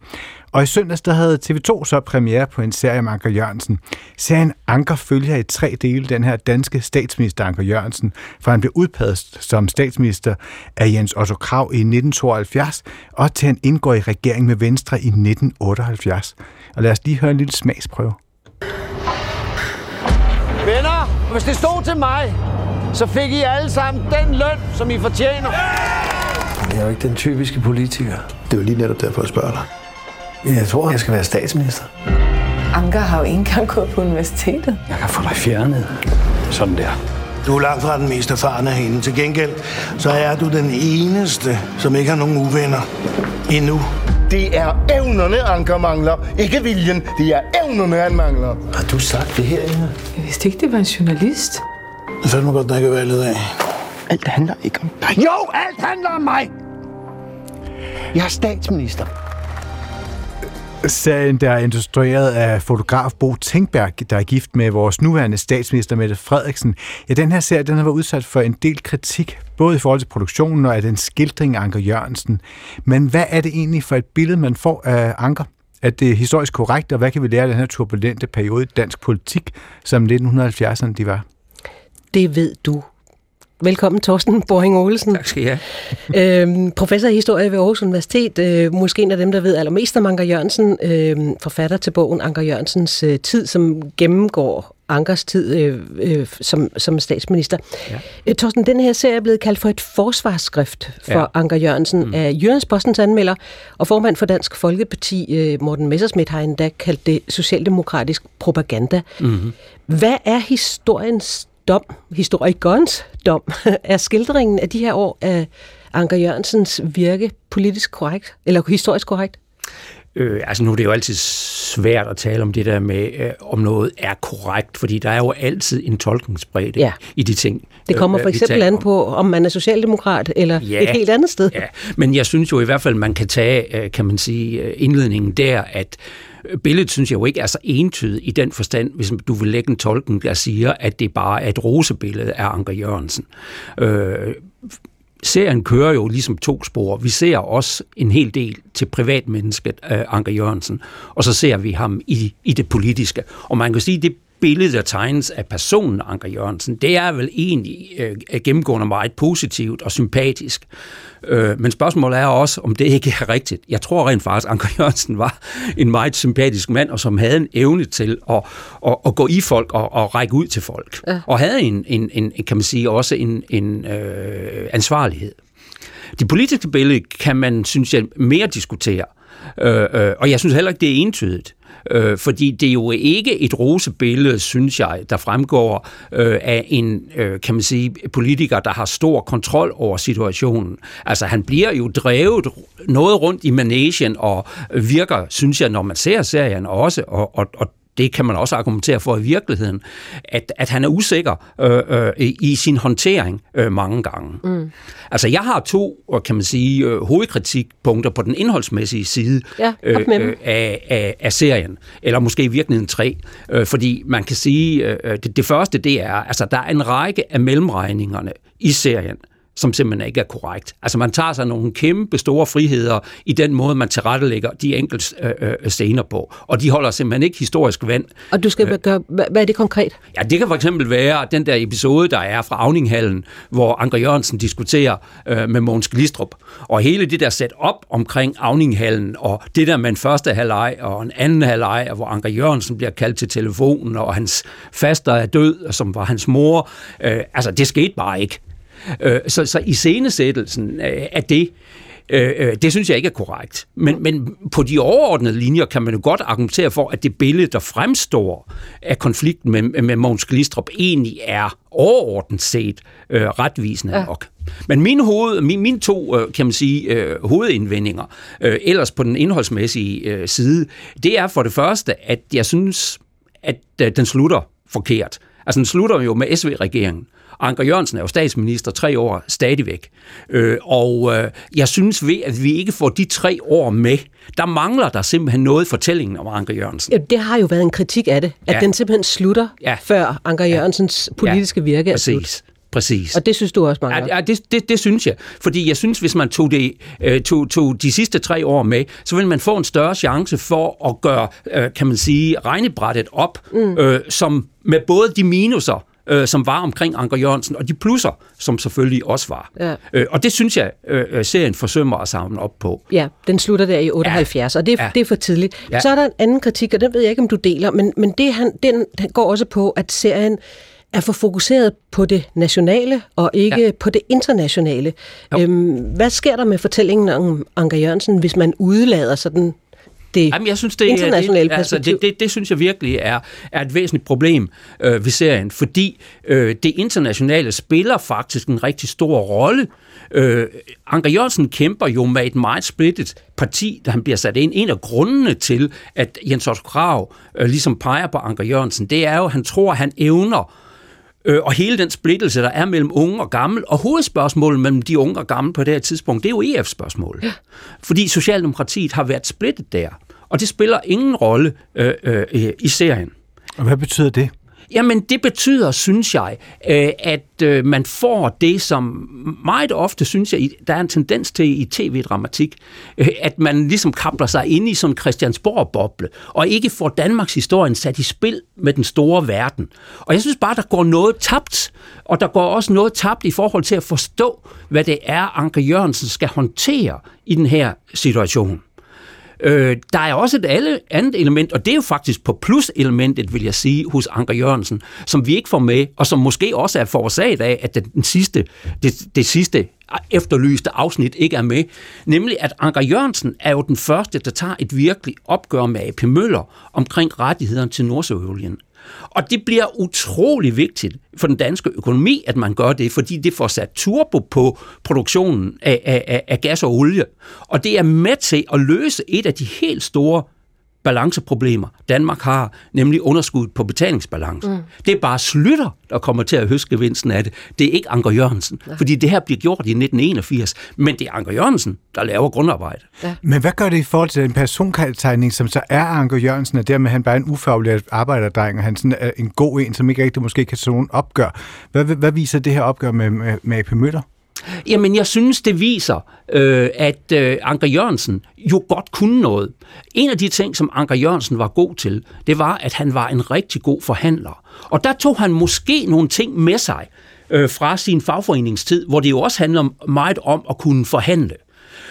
Og i søndags der havde TV2 så premiere på en serie om Anker Jørgensen. Serien Anker følger i tre dele den her danske statsminister Anker Jørgensen, for han blev udpeget som statsminister af Jens Otto Krav i 1972, og til han indgår i regering med Venstre i 1978. Og lad os lige høre en lille smagsprøve. Hvis det stod til mig, så fik I alle sammen den løn, som I fortjener. Jeg er jo ikke den typiske politiker. Det er jo lige netop derfor, jeg spørger dig. Jeg tror, jeg skal være statsminister. Anker har jo ikke engang gået på universitetet. Jeg kan få dig fjernet. Sådan der. Du er langt fra den mest erfarne af hende. Til gengæld, så er du den eneste, som ikke har nogen uvenner. Endnu. Det er evnerne, Anker mangler. Ikke viljen. Det er evnerne, han mangler. Har du sagt det her, Inger? Jeg vidste ikke, det var en journalist. Det fandt mig godt, der ikke er valget af. Alt handler ikke om dig. Jo, alt handler om mig. Jeg er statsminister. Serien, der er instrueret af fotograf Bo Tænkberg, der er gift med vores nuværende statsminister Mette Frederiksen. Ja, den her serie, den har været udsat for en del kritik, både i forhold til produktionen og af den skildring af Anker Jørgensen. Men hvad er det egentlig for et billede, man får af Anker? At det historisk korrekt, og hvad kan vi lære af den her turbulente periode i dansk politik, som 1970'erne de var? Det ved du Velkommen, Torsten Boring Olsen. Tak skal jeg have. øhm, professor i historie ved Aarhus Universitet. Øh, måske en af dem, der ved allermest om Anker Jørgensen. Øh, forfatter til bogen Anker Jørgensens øh, tid, som gennemgår Ankers tid øh, øh, som, som statsminister. Ja. Øh, Torsten, den her serie er blevet kaldt for et forsvarsskrift for ja. Anker Jørgensen mm. af Jyllandspostens anmelder, og formand for Dansk Folkeparti, øh, Morten Messersmith, har endda kaldt det socialdemokratisk propaganda. Mm-hmm. Hvad er historiens dom, historikernes dom, er skildringen af de her år af Anker Jørgensens virke politisk korrekt, eller historisk korrekt? Øh, altså nu er det jo altid svært at tale om det der med, øh, om noget er korrekt, fordi der er jo altid en tolkningsbredde ja. i de ting. Det kommer øh, for eksempel an på, om man er socialdemokrat eller ja, et helt andet sted. Ja. Men jeg synes jo i hvert fald, man kan tage, øh, kan man sige, øh, indledningen der, at billedet synes jeg jo ikke er så entydigt i den forstand, hvis du vil lægge en tolken, der siger, at det bare er et rosebillede af Anker Jørgensen. Øh, serien kører jo ligesom to spor. Vi ser også en hel del til privatmennesket øh, Anker Jørgensen, og så ser vi ham i, i det politiske. Og man kan sige, at det billede, der tegnes af personen Anker Jørgensen, det er vel egentlig øh, gennemgående meget positivt og sympatisk. Øh, men spørgsmålet er også, om det ikke er rigtigt. Jeg tror rent faktisk, at Anker Jørgensen var en meget sympatisk mand, og som havde en evne til at, at, at gå i folk og, og række ud til folk. Ja. Og havde en, en, en, kan man sige, også en, en øh, ansvarlighed. Det politiske billede kan man, synes jeg, mere diskutere. Øh, øh, og jeg synes heller ikke, det er entydigt. Øh, fordi det er jo ikke et rosebillede, synes jeg, der fremgår øh, af en, øh, kan man sige, politiker, der har stor kontrol over situationen. Altså han bliver jo drevet noget rundt i managen og virker, synes jeg, når man ser serien også, og, og, og det kan man også argumentere for i virkeligheden, at, at han er usikker øh, øh, i sin håndtering øh, mange gange. Mm. Altså, jeg har to, kan man sige, øh, hovedkritikpunkter på den indholdsmæssige side ja, øh, øh, af, af, af serien, eller måske i virkeligheden tre, øh, fordi man kan sige, øh, det, det første, det er, altså, der er en række af mellemregningerne i serien, som simpelthen ikke er korrekt. Altså man tager sig nogle kæmpe store friheder i den måde, man tilrettelægger de enkelte øh, øh, scener på. Og de holder simpelthen ikke historisk vand. Og du skal øh, gøre, hvad er det konkret? Ja, det kan for eksempel være den der episode, der er fra Avninghallen, hvor Anker Jørgensen diskuterer øh, med Mogens Glistrup. Og hele det der sat op omkring Avninghallen, og det der med en første halvleg og en anden halvleg, hvor Anker Jørgensen bliver kaldt til telefonen, og hans faster er død, som var hans mor. Øh, altså, det skete bare ikke. Øh, så, så i scenesættelsen af det, Øh, øh, det synes jeg ikke er korrekt. Men, men på de overordnede linjer kan man jo godt argumentere for, at det billede, der fremstår af konflikten med, med Mogens Glistrup, egentlig er overordnet set øh, retvisende ja. nok. Men mine, hoved, mine, mine to, øh, kan man sige, øh, hovedindvendinger, øh, ellers på den indholdsmæssige øh, side, det er for det første, at jeg synes, at øh, den slutter forkert. Altså den slutter jo med SV-regeringen. Anker Jørgensen er jo statsminister tre år stadigvæk. Øh, og øh, jeg synes ved, at vi ikke får de tre år med, der mangler der simpelthen noget i fortællingen om Anker Jørgensen. Ja, det har jo været en kritik af det, at Ja. den simpelthen slutter, Ja. før Anker Jørgensens politiske virke er Præcis. slut. Præcis. Og det synes du også mangler? Ja, ja det, det, det synes jeg. Fordi jeg synes, hvis man tog, det, øh, tog, tog de sidste tre år med, så vil man få en større chance for at gøre, øh, kan man sige, regnebrættet op, mm. øh, som med både de minuser, øh, som var omkring Anker Jørgensen, og de plusser, som selvfølgelig også var. Ja. Øh, og det synes jeg, øh, øh, serien forsømmer at samle op på. Ja, den slutter der i 78, ja. og det er, Ja. det er for tidligt. Ja. Så er der en anden kritik, og den ved jeg ikke, om du deler, men, men det, han, den, den går også på, at serien er for fokuseret på det nationale, og ikke ja. på det internationale. Øhm, hvad sker der med fortællingen om Anker Jørgensen, hvis man udlader sådan det Jamen, jeg synes, det, internationale det, altså, perspektiv? det, det, det synes jeg virkelig er, er et væsentligt problem øh, ved serien, fordi øh, det internationale spiller faktisk en rigtig stor rolle. Øh, Anker Jørgensen kæmper jo med et meget splittet parti, da han bliver sat ind. En af grundene til, at Jens Otto Krav øh, ligesom peger på Anker Jørgensen, det er jo, at han tror, at han evner Øh, og hele den splittelse, der er mellem unge og gammel, og hovedspørgsmålet mellem de unge og gamle på det her tidspunkt, det er jo EF-spørgsmålet. Ja. Fordi Socialdemokratiet har været splittet der, og det spiller ingen rolle øh, øh, i serien. Og hvad betyder det? Jamen, det betyder, synes jeg, øh, at øh, man får det, som meget ofte, synes jeg, der er en tendens til i tv-dramatik, øh, at man ligesom kapler sig ind i sådan en Christiansborg-boble, og ikke får Danmarks historien sat i spil med den store verden. Og jeg synes bare, der går noget tabt, og der går også noget tabt i forhold til at forstå, hvad det er, Anker Jørgensen skal håndtere i den her situation. Øh, der er også et alle, andet element, og det er jo faktisk på plus-elementet, vil jeg sige, hos Anker Jørgensen, som vi ikke får med, og som måske også er forårsaget af, at den, sidste, det, det sidste efterlyste afsnit ikke er med. Nemlig, at Anker Jørgensen er jo den første, der tager et virkelig opgør med AP Møller omkring rettighederne til Nordsøolien. Og det bliver utrolig vigtigt for den danske økonomi, at man gør det, fordi det får sat turbo på produktionen af, af, af, gas og olie. Og det er med til at løse et af de helt store balanceproblemer, Danmark har, nemlig underskuddet på betalingsbalance. Mm. Det er bare Slytter, der kommer til at høste gevinsten af det. Det er ikke Anker Jørgensen, ja. fordi det her bliver gjort i 1981, men det er Anker Jørgensen, der laver grundarbejde. Ja. Men hvad gør det i forhold til den persontegning, som så er Anker Jørgensen, og dermed han bare er en ufaglært arbejderdreng, og han sådan er en god en, som ikke rigtig måske kan nogen opgør. Hvad, hvad viser det her opgør med, med, med AP Møller? Jamen, jeg synes, det viser, øh, at øh, Anker Jørgensen jo godt kunne noget. En af de ting, som Anker Jørgensen var god til, det var, at han var en rigtig god forhandler. Og der tog han måske nogle ting med sig øh, fra sin fagforeningstid, hvor det jo også handler meget om at kunne forhandle.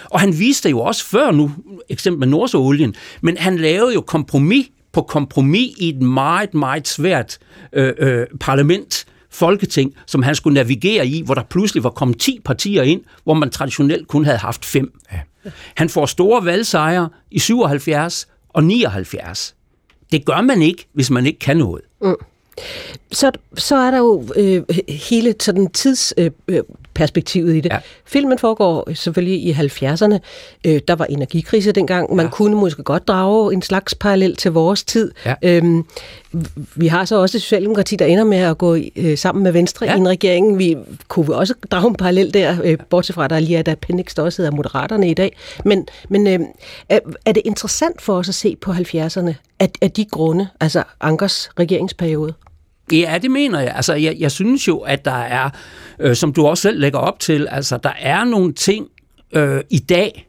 Og han viste jo også før nu, eksempel med Nordsøolien, men han lavede jo kompromis på kompromis i et meget, meget svært øh, øh, parlament, folketing, som han skulle navigere i, hvor der pludselig var kommet 10 partier ind, hvor man traditionelt kun havde haft fem. Ja. Han får store valgsejre i 77 og 79. Det gør man ikke, hvis man ikke kan noget. Mm. Så, så er der jo øh, hele sådan tidsperspektivet øh, perspektivet i det. Ja. Filmen foregår selvfølgelig i 70'erne. Øh, der var energikrise dengang. Man ja. kunne måske godt drage en slags parallel til vores tid. Ja. Øhm, vi har så også et Socialdemokrati, der ender med at gå øh, sammen med Venstre ja. i en regering. Vi kunne også drage en parallel der, øh, bortset fra, at der lige er et appendix, der også hedder Moderaterne i dag. Men, men øh, er, er det interessant for os at se på 70'erne, at, at de grunde, altså Ankers regeringsperiode? Ja, det mener jeg. Altså, jeg, jeg synes jo, at der er, øh, som du også selv lægger op til, altså, der er nogle ting øh, i dag,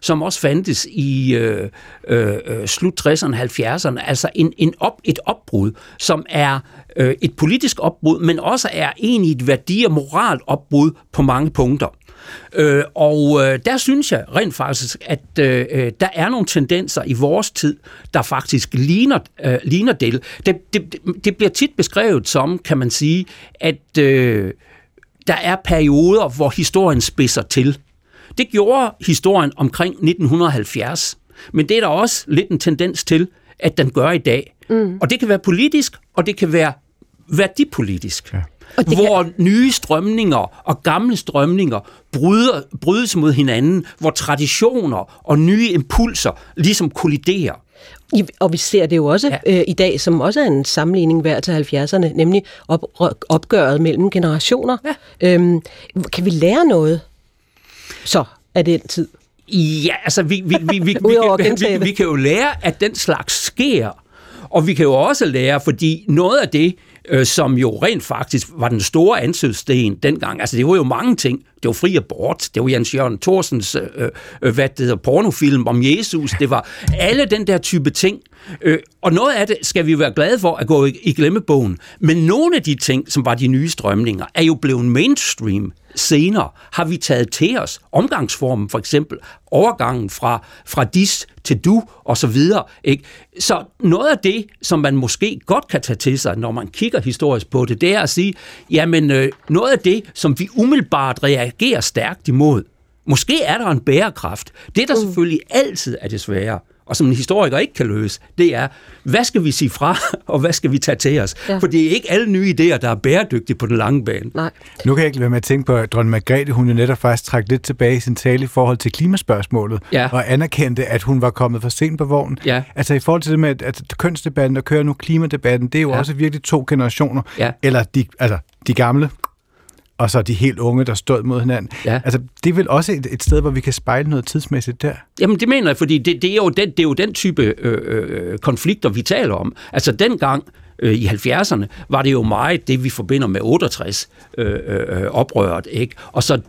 som også fandtes i øh, øh, slut 60'erne, 70'erne, altså en, en op, et opbrud, som er øh, et politisk opbrud, men også er egentlig et værdi- og moralopbrud på mange punkter. Øh, og øh, der synes jeg rent faktisk, at øh, der er nogle tendenser i vores tid, der faktisk ligner, øh, ligner det. Det, det. det bliver tit beskrevet som, kan man sige, at øh, der er perioder, hvor historien spidser til. Det gjorde historien omkring 1970, men det er der også lidt en tendens til, at den gør i dag. Mm. Og det kan være politisk, og det kan være værdipolitisk. Ja. Hvor kan... nye strømninger og gamle strømninger bryder, brydes mod hinanden, hvor traditioner og nye impulser ligesom kolliderer. Og vi ser det jo også ja. øh, i dag, som også er en sammenligning værd til 70'erne, nemlig op, opgøret mellem generationer. Ja. Øhm, kan vi lære noget så af den tid? Ja, altså vi, vi, vi, vi, vi, vi, vi, vi kan jo lære, at den slags sker. Og vi kan jo også lære, fordi noget af det, øh, som jo rent faktisk var den store ansøgsten dengang. Altså, det var jo mange ting. Det var fri abort, det var Jens Jørgen Thorsens, øh, øh, hvad det hedder, pornofilm om Jesus, det var alle den der type ting. Øh, og noget af det skal vi være glade for at gå i, i glemmebogen. Men nogle af de ting, som var de nye strømninger, er jo blevet mainstream senere har vi taget til os. Omgangsformen for eksempel, overgangen fra, fra dis til du og så videre. Ikke? Så noget af det, som man måske godt kan tage til sig, når man kigger historisk på det, det er at sige, jamen øh, noget af det, som vi umiddelbart reagerer stærkt imod, måske er der en bærekraft. Det, der mm. selvfølgelig altid er det svære, og som en historiker ikke kan løse, det er, hvad skal vi sige fra, og hvad skal vi tage til os? Ja. For det er ikke alle nye idéer, der er bæredygtige på den lange bane. Nej. Nu kan jeg ikke være med at tænke på, at dronning Margrethe, hun jo netop faktisk trak lidt tilbage i sin tale i forhold til klimaspørgsmålet, ja. og anerkendte, at hun var kommet for sent på vognen. Ja. Altså i forhold til det med, at, at kønsdebatten og kører nu klimadebatten, det er jo ja. også virkelig to generationer. Ja. Eller de, altså, de gamle og så de helt unge, der stod mod hinanden. Ja. Altså, det er vel også et, et sted, hvor vi kan spejle noget tidsmæssigt der? Jamen, det mener jeg, fordi det, det, er, jo den, det er jo den type øh, øh, konflikter, vi taler om. Altså, dengang øh, i 70'erne var det jo meget det, vi forbinder med 68 øh, øh, oprøret, ikke? Og så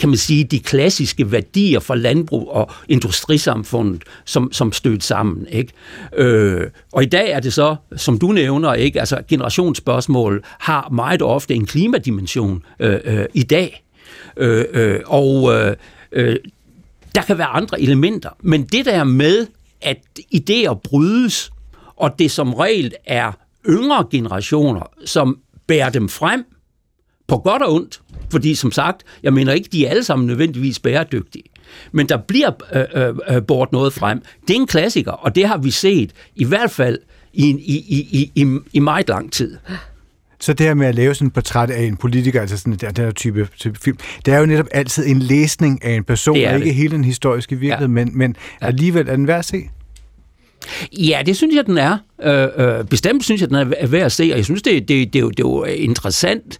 kan man sige, de klassiske værdier for landbrug og industrisamfundet, som, som stødt sammen. Ikke? Øh, og i dag er det så, som du nævner, ikke? Altså, generationsspørgsmål har meget ofte en klimadimension øh, øh, i dag. Øh, øh, og øh, øh, der kan være andre elementer, men det der med, at idéer brydes, og det som regel er yngre generationer, som bærer dem frem, på godt og ondt, fordi som sagt, jeg mener ikke, de er alle sammen nødvendigvis bæredygtige. Men der bliver øh, øh, øh, bort noget frem. Det er en klassiker, og det har vi set i hvert fald i, i, i, i, i meget lang tid. Så det her med at lave sådan et portræt af en politiker, altså sådan den her type, type film, det er jo netop altid en læsning af en person, og ikke det. hele den historiske virkelighed, ja. men, men ja. alligevel er den værd at se. Ja, det synes jeg, den er. Øh, øh, bestemt synes jeg, den er værd at se, og jeg synes, det, det, det, det, det er jo interessant,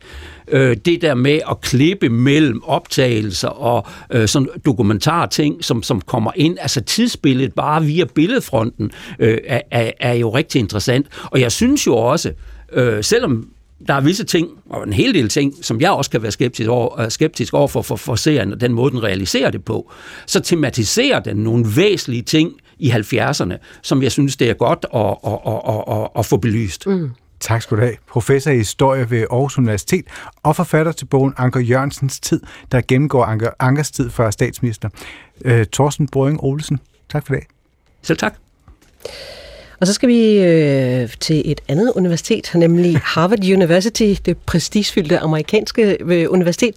øh, det der med at klippe mellem optagelser og øh, sådan dokumentarting, som, som kommer ind. Altså tidsbilledet bare via billedfronten øh, er, er, er jo rigtig interessant. Og jeg synes jo også, øh, selvom der er visse ting, og en hel del ting, som jeg også kan være skeptisk over, øh, skeptisk over for, for, for serien, og den måde, den realiserer det på, så tematiserer den nogle væsentlige ting i 70'erne, som jeg synes, det er godt at, at, at, at, at få belyst. Mm. Tak skal du have. Professor i historie ved Aarhus Universitet og forfatter til bogen Anker Jørgensens tid, der gennemgår Anker, Ankers tid for statsminister. Øh, Thorsten Brøing Olsen, tak for det. Selv tak. Og så skal vi øh, til et andet universitet, nemlig Harvard University, det prestigefyldte amerikanske øh, universitet,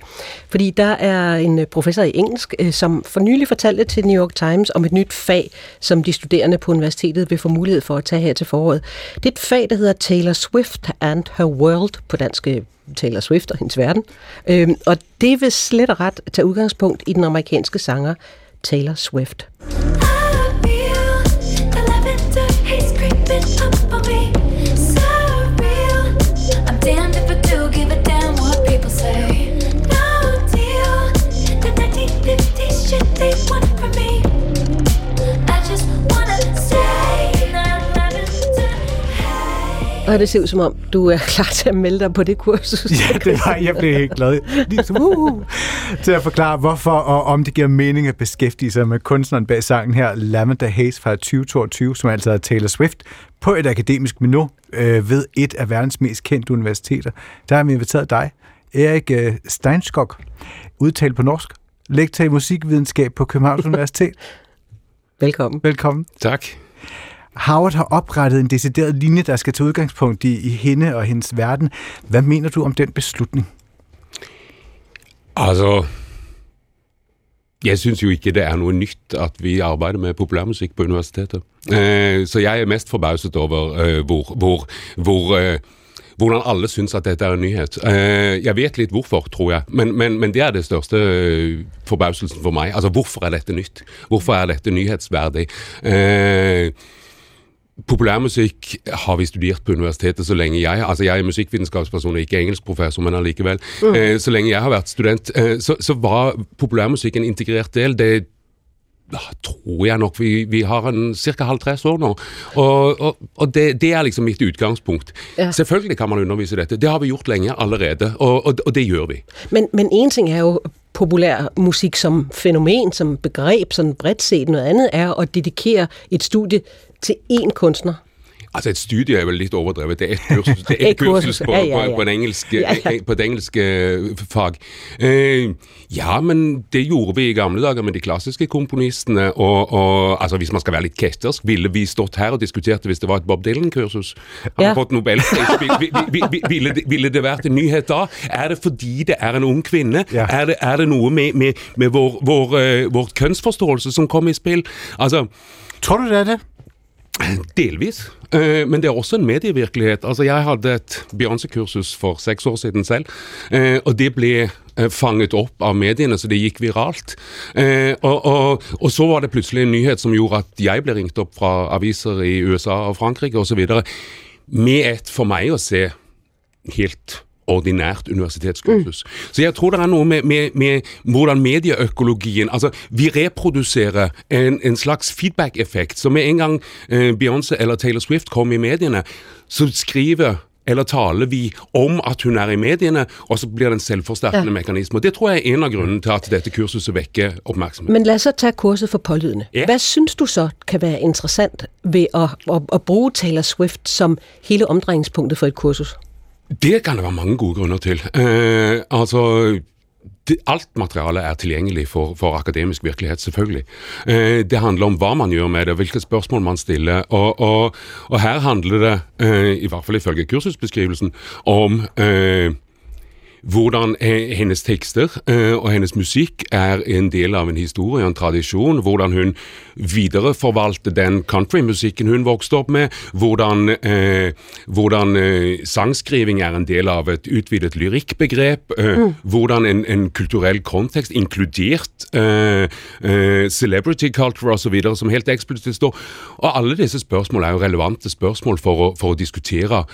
fordi der er en øh, professor i engelsk, øh, som for nylig fortalte til New York Times om et nyt fag, som de studerende på universitetet vil få mulighed for at tage her til foråret. Det er et fag, der hedder Taylor Swift and Her World, på dansk øh, Taylor Swift og hendes verden. Øh, og det vil slet og ret tage udgangspunkt i den amerikanske sanger Taylor Swift. Og det ser ud som om, du er klar til at melde dig på det kursus. Ja, det var, jeg blev helt glad. Ligesom, uh, til at forklare, hvorfor og om det giver mening at beskæftige sig med kunstneren bag sangen her, Lavender Haze fra 2022, som altså er Taylor Swift, på et akademisk menu øh, ved et af verdens mest kendte universiteter. Der har vi inviteret dig, Erik øh, Steinskog, udtalt på norsk, lektor i musikvidenskab på Københavns Universitet. Velkommen. Velkommen. Tak. Howard har oprettet en decideret linje, der skal tage udgangspunkt i, i hende og hendes verden. Hvad mener du om den beslutning? Altså, jeg synes jo ikke, det er noget nyt, at vi arbejder med populærmusik på universitetet. Uh, så jeg er mest forbauset over, uh, hvor, hvor, hvor uh, hvordan alle synes, at dette er en nyhed. Uh, jeg vet lidt hvorfor, tror jeg, men, men, men det er det største uh, forbauselsen for mig. Altså, hvorfor er dette nyt? Hvorfor er dette nyhedsværdigt? Uh, populærmusikk har vi studert på universitetet så lenge jeg Altså jeg er musikkvitenskapsperson ikke engelskprofessor, men allikevel. Mm. Eh, så lenge jeg har vært student, eh, så, så var populærmusikk en integrert del. Det tror jeg nok vi, vi har en ca. 50 år nå. Og, og, og det, det, er liksom mitt utgangspunkt. Ja. Selvfølgelig kan man undervise dette. Det har vi gjort lenge allerede, og, og, og det gjør vi. Men, men en ting er jo populær musik som fænomen, som begreb, sådan bredt set. Noget andet er at dedikere et studie til én kunstner. Altså et studie er vel litt overdrevet. Det er et kursus, det er et kursus på, ja, ja, ja. På, på, en engelsk, ja, ja. på et engelsk uh, fag. Uh, ja, men det gjorde vi i gamle dager med de klassiske komponistene. Og, og altså, hvis man skal være litt kettersk, ville vi stått her og diskutert hvis det var et Bob Dylan-kursus? Han har fått Nobelpris. ville, ville det vært en nyhet da? Er det fordi det er en ung kvinne? Ja. Er, det, er, det, noe med, med, med vår, vår, uh, vår kønsforståelse som kom i spill? Altså, Tror du det er det? Delvis. Uh, men det er også en medievirkelighet. Altså, jeg hadde et Beyoncé-kursus for seks år siden selv, uh, og det ble eh, fanget opp av mediene, så det gikk viralt. Eh, Og, og, og, så var det plutselig en nyhet som gjorde at jeg ble ringt opp fra aviser i USA og Frankrike osv. med et, for meg å se, helt ordinært universitetskursus. Mm. Så jeg tror det er noe med, med, med hvordan medieøkologien Altså, vi reproduserer en, en slags feedback-effekt. Så med en gang eh, Beyoncé eller Taylor Swift kommer i mediene, så skriver eller taler vi om at hun er i mediene, og så blir det en selvforsterkende ja. mekanisme. Og Det tror jeg er en av grunnene til at dette kurset vekker oppmerksomhet. Men lad os så tage kurset for pålydende. Ja. Hvad synes du så kan være interessant ved at, at, at bruge Taylor Swift som hele omdrejningspunktet for et kursus? Det kan det være mange gode grunner til. Eh, altså det, alt materialet er tilgjengelig for, for akademisk virkelighet, selvfølgelig. Eh, det handler om hva man gjør med det, hvilke spørsmål man stiller. Og, og, og her handler det, eh, i hvert fall ifølge kursusbeskrivelsen, om eh, hvordan hennes tekster og hennes musikk er en del av en historie og en tradisjon. Hvordan hun videreforvalter den countrymusikken hun vokste opp med. Hvordan, eh, hvordan eh, sangskriving er en del av et utvidet lyrikkbegrep. Eh, mm. Hvordan en, en, kulturell kontekst, inkludert celebrity culture osv., som helt eksplisitt står. Og alle disse spørsmålene er jo relevante spørsmål for å, for å diskutere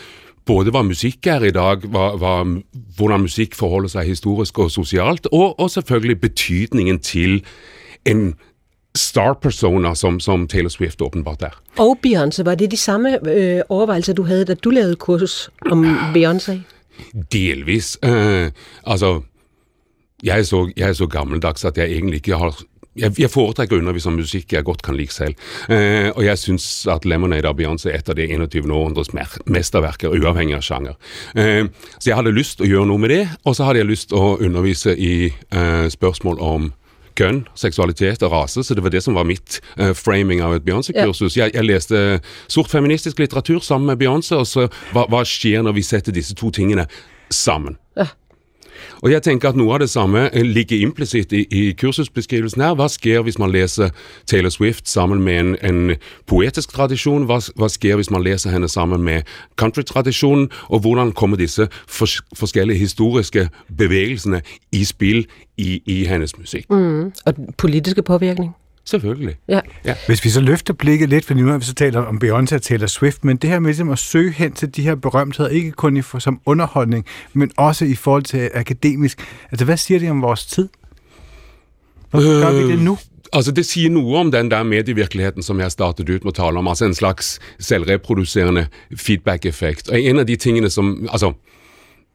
både hva musikk er i dag, hva, hva, hvordan musikk forholder seg historisk og sosialt, og, og selvfølgelig betydningen til en star-persona, som, som Taylor Swift åpenbart er. Og Beyoncé, var det de samme øh, overvejelser, du havde, da du lavede kursus om Beyoncé? Delvis. Uh, altså, jeg er, så, jeg er så gammeldags at jeg egentlig ikke har jeg, jeg foretrekker å undervise om musikk jeg godt kan like selv. Eh, og jeg syns at 'Lemonade' av Beyoncé er et av det 21. århundres mesterverker, uavhengig av sjanger. Eh, så jeg hadde lyst til å gjøre noe med det, og så hadde jeg lyst til å undervise i eh, spørsmål om kjønn, seksualitet og rase, så det var det som var mitt uh, framing av et Beyoncé-kursus. Jeg, jeg, leste sort feministisk litteratur sammen med Beyoncé, og så hva, hva skjer når vi setter disse to tingene sammen? Ja. Og jeg tenker at Noe av det samme eh, ligger implisitt i, i kursusbeskrivelsen her. Hva skjer hvis man leser Taylor Swift sammen med en, en poetisk tradisjon? Hva, hva, skjer hvis man leser henne sammen med countrytradisjonen? Og hvordan kommer disse fors forskjellige historiske bevegelsene i spill i, i hennes musikk? Mm. Og politiske påvirkning? Selvfølgelig. Ja. ja. Hvis vi så løfter blikket lidt, for nu har vi så talt om Beyoncé og Taylor Swift, men det her med ligesom at søge hen til de her berømtheder, ikke kun i, for, som underholdning, men også i forhold til akademisk. Altså, hvad siger det om vores tid? Hvorfor øh, gør vi det nu? Altså Det sier noe om den der medievirkeligheten som jeg startet ut med å tale om. altså En slags selvreproduserende feedback-effekt. Og En av de tingene som altså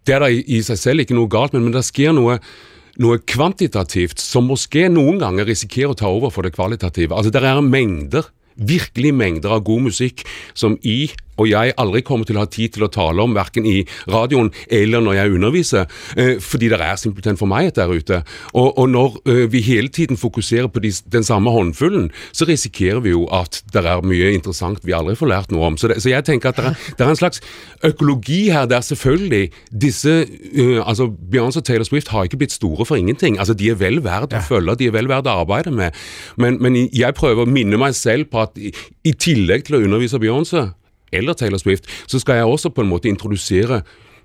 Det er da i, i seg selv ikke noe galt, men, men det sker noe noe kvantitativt som måske noen ganger risikerer å ta over for det kvalitative. Altså, Det er mengder, virkelig mengder av god musikk som i og jeg aldri kommer til å ha tid til å tale om, verken i radioen eller når jeg underviser, eh, fordi det er simpelthen for meg der ute. Og, og når eh, vi hele tiden fokuserer på de, den samme håndfullen, så risikerer vi jo at det er mye interessant vi aldri får lært noe om. Så, det, så jeg tenker at det er, det er, en slags økologi her der selvfølgelig disse uh, altså Beyoncé og Taylor Swift har ikke blitt store for ingenting. Altså De er vel verdt å følge, de er vel verdt å arbeide med. Men, men jeg prøver å minne meg selv på at i, i tillegg til å undervise Beyoncé eller Taylor Swift, så skal jeg også på en måte introducere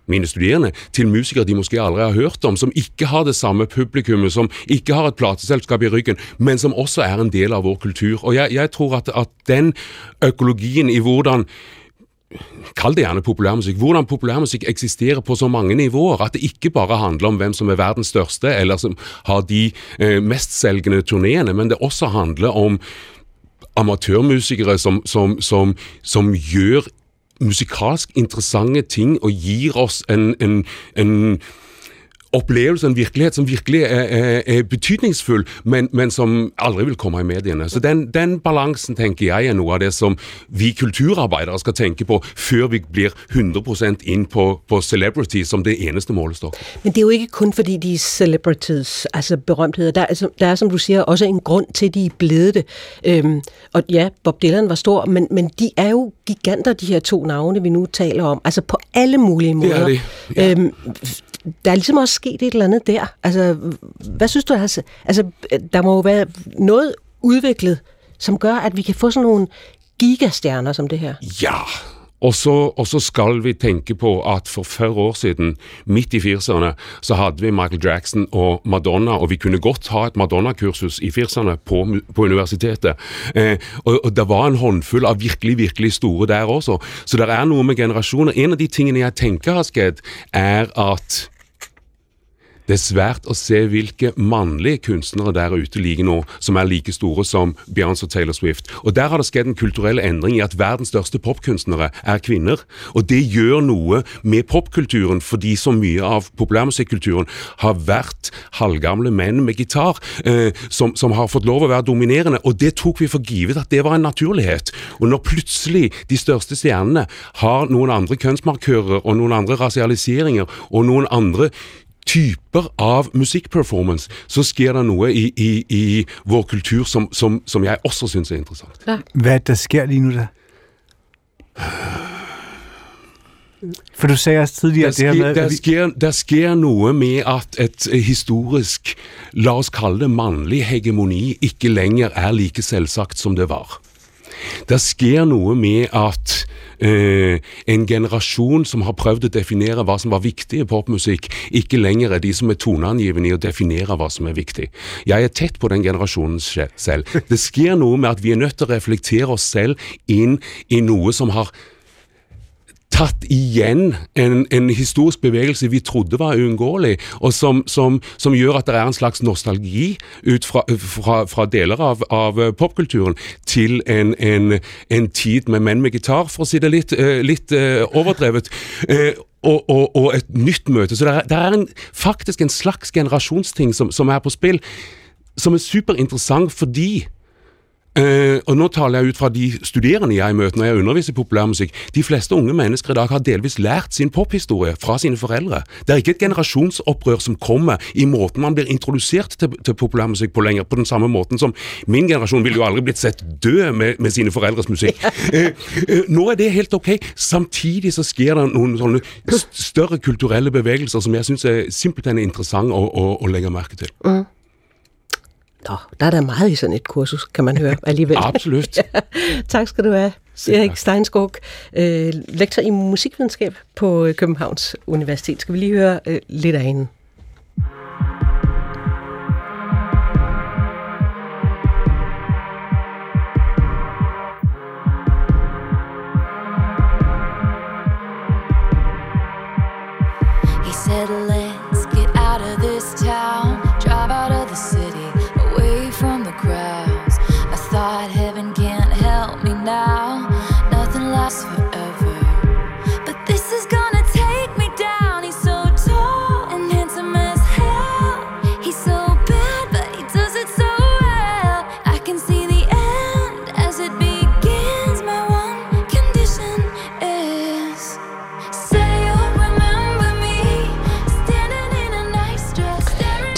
mine studerende til musikere de måske aldrig har hørt om, som ikke har det samme publikummet, som ikke har et plateselskab i ryggen, men som også er en del av vår kultur. Og jeg, jeg tror at, at den økologien i hvordan Kall det gjerne populærmusikk. Hvordan populærmusikk eksisterer på så mange nivåer at det ikke bare handler om hvem som er verdens største, eller som har de eh, mestselgende turneene, men det også handler om amatørmusikere som, som, som, som gjør musikalsk interessante ting og gir oss en, en, en opplevelse, en virkelighet som virkelig er, er, er betydningsfull, men, men, som aldri vil komme i mediene. Så den, den, balansen tenker jeg er noe av det som vi kulturarbeidere skal tenke på før vi blir 100 inn på, på celebrity som det eneste målestokk. Men det er jo ikke kun fordi de er celebrities, altså berømtheder. Der er, der er som du siger, også en grund til, de er blevet det. Øhm, og ja, Bob Dylan var stor, men, men de er jo giganter, de her to navne, vi nu taler om. Altså på alle mulige måder. Det er det. Ja. Øhm, der er ligesom også sket et eller andet der. Altså, hvad synes du, altså, altså der må jo være noget udviklet, som gør, at vi kan få sådan nogle gigastjerner som det her? Ja, og så, og så, skal vi tænke på at for 40 år siden, midt i 80'erne, så havde vi Michael Jackson og Madonna, og vi kunne godt ha et Madonna-kursus i 80'erne på, på universitetet. Eh, og, og, der var en håndfull av virkelig, virkelig store der også. Så der er noget med generationer. En av de tingene jeg tænker har skjedd, er at det er svært å se hvilke mannlige kunstnere der ute ligger nå, som er like store som Beyoncé og Taylor Swift. Og Der har det skjedd en kulturell endring i at verdens største popkunstnere er kvinner. Og det gjør noe med popkulturen, fordi så mye av populærmusikkulturen har vært halvgamle menn med gitar, eh, som, som, har fått lov å være dominerende. Og det tok vi for givet at det var en naturlighet. Og når plutselig de største stjernene har noen andre kjønnsmarkører og noen andre rasialiseringer og noen andre typer av musikkperformance, så sker det noe i, i, i vår kultur som, som, som jeg også syns er interessant. Ja. Hvad er det, der sker lige nu der? For du sagde også tidligere der sker, det her med... Der sker, der sker noe med at et historisk, la oss kalle det mannlig hegemoni, ikke lenger er like selvsagt som det var. Det sker noe med at eh, en generasjon som har prøvd å definere hva som var viktig i popmusikk, ikke lenger er de som er toneangivende i å definere hva som er viktig. Jeg er tett på den generasjonen selv. Det sker noe med at vi er nødt til å reflektere oss selv inn i noe som har tatt igjen en, en, historisk bevegelse vi trodde var uunngåelig, og som, som, som, gjør at det er en slags nostalgi ut fra, fra, fra deler av, av, eh, popkulturen til en, en, en, tid med menn med gitar, for å si det litt, eh, litt eh, overdrevet. Eh, og, og, og, et nytt møte. Så det er, det er en, faktisk en slags generasjonsting som, som er på spill, som er superinteressant fordi Uh, og nå taler jeg ut fra de studerende jeg møter når jeg underviser i populærmusikk. De fleste unge mennesker i dag har delvis lært sin pophistorie fra sine foreldre. Det er ikke et generasjonsopprør som kommer i måten man blir introdusert til, til populærmusikk på lenger, på den samme måten som min generasjon ville jo aldri blitt sett død med, med sine foreldres musikk. Uh, uh, nå er det helt ok. Samtidig så sker det noen sånne større kulturelle bevegelser som jeg syns er simpelthen interessant å, å, å legge merke til. Mm. Nå, der er der meget i sådan et kursus, kan man høre alligevel. Absolut. ja, tak skal du have, Erik Steinskog, øh, lektor i musikvidenskab på Københavns Universitet. Skal vi lige høre øh, lidt af hende? He said,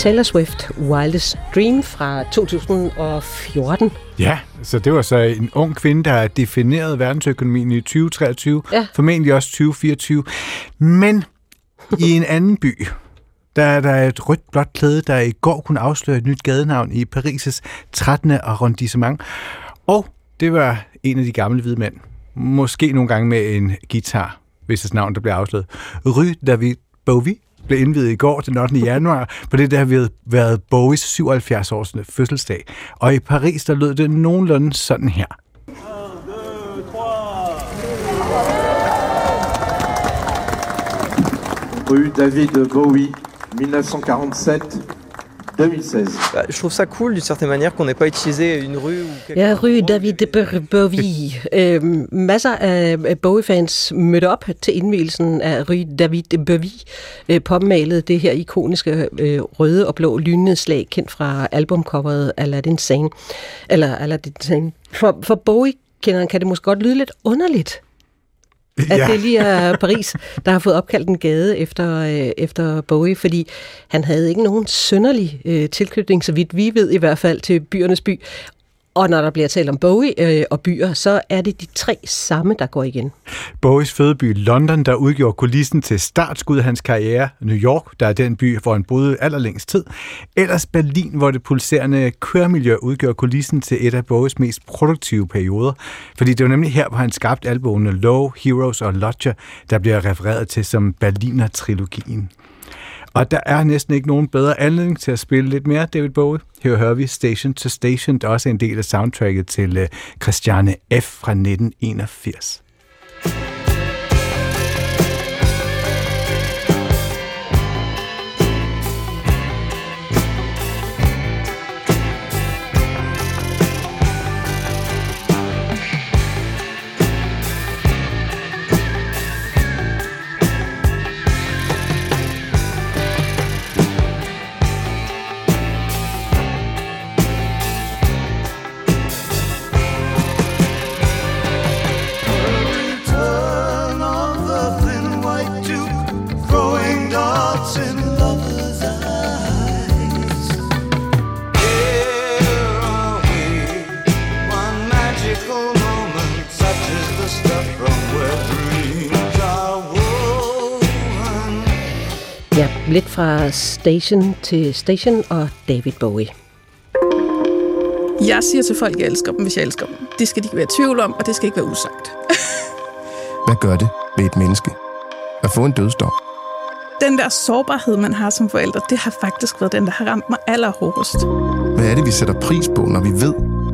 Taylor Swift, Wildest Dream fra 2014. Ja, så det var så en ung kvinde, der har defineret verdensøkonomien i 2023, ja. formentlig også 2024. Men i en anden by, der er der et rødt blåt klæde, der i går kunne afsløre et nyt gadenavn i Paris' 13. arrondissement. Og det var en af de gamle hvide mænd. Måske nogle gange med en guitar hvis navn der bliver afsløret. Rue David Bowie blev indvidet i går den 8. januar, på det der har været Bowies 77 års fødselsdag. Og i Paris, der lød det nogenlunde sådan her. Rue David Bowie, 1947 2016. Bah, je trouve ça cool d'une certaine manière qu'on n'ait pas utilisé une rue ou Ja, Rue David Bowie. Øhm, masser af Bowie-fans mødte op til indvielsen af Rue David Bowie, øh, påmalet det her ikoniske øh, røde og blå lynnedslag, kendt fra albumcoveret Aladdin Sane. Eller Aladdin Sane. For, for Bowie-kenderen kan det måske godt lyde lidt underligt, at ja. det lige er Paris, der har fået opkaldt en gade efter, øh, efter Bowie, fordi han havde ikke nogen sønderlig øh, tilknytning, så vidt vi ved i hvert fald, til byernes by. Og når der bliver talt om Bowie øh, og byer, så er det de tre samme, der går igen. Bowies fødeby London, der udgjorde kulissen til startskud af hans karriere. New York, der er den by, hvor han boede allerlængst tid. Ellers Berlin, hvor det pulserende køremiljø udgjorde kulissen til et af Bowies mest produktive perioder. Fordi det var nemlig her, hvor han skabte albumene Low, Heroes og Lodger, der bliver refereret til som Berliner-trilogien. Og der er næsten ikke nogen bedre anledning til at spille lidt mere David Bowie. Her hører vi Station to Station, der også er en del af soundtracket til øh, Christiane F. fra 1981. fra Station til Station og David Bowie. Jeg siger til folk, at jeg elsker dem, hvis jeg elsker dem. Det skal de ikke være i tvivl om, og det skal ikke være usagt. Hvad gør det ved et menneske at få en dødsdom? Den der sårbarhed, man har som forældre, det har faktisk været den, der har ramt mig allerhårdest. Hvad er det, vi sætter pris på, når vi ved,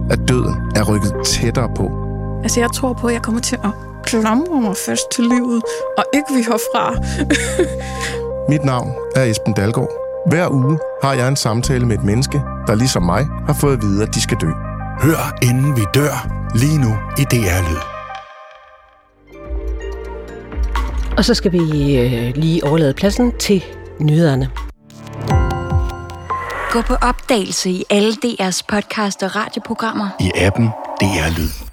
at døden er rykket tættere på? Altså, jeg tror på, at jeg kommer til at klamre mig fast til livet, og ikke vi herfra. Mit navn er Esben Dalgaard. Hver uge har jeg en samtale med et menneske, der ligesom mig har fået at vide, at de skal dø. Hør inden vi dør, lige nu i DR Lyd. Og så skal vi øh, lige overlade pladsen til nyhederne. Gå på opdagelse i alle DR's podcast og radioprogrammer. I appen DR Lyd.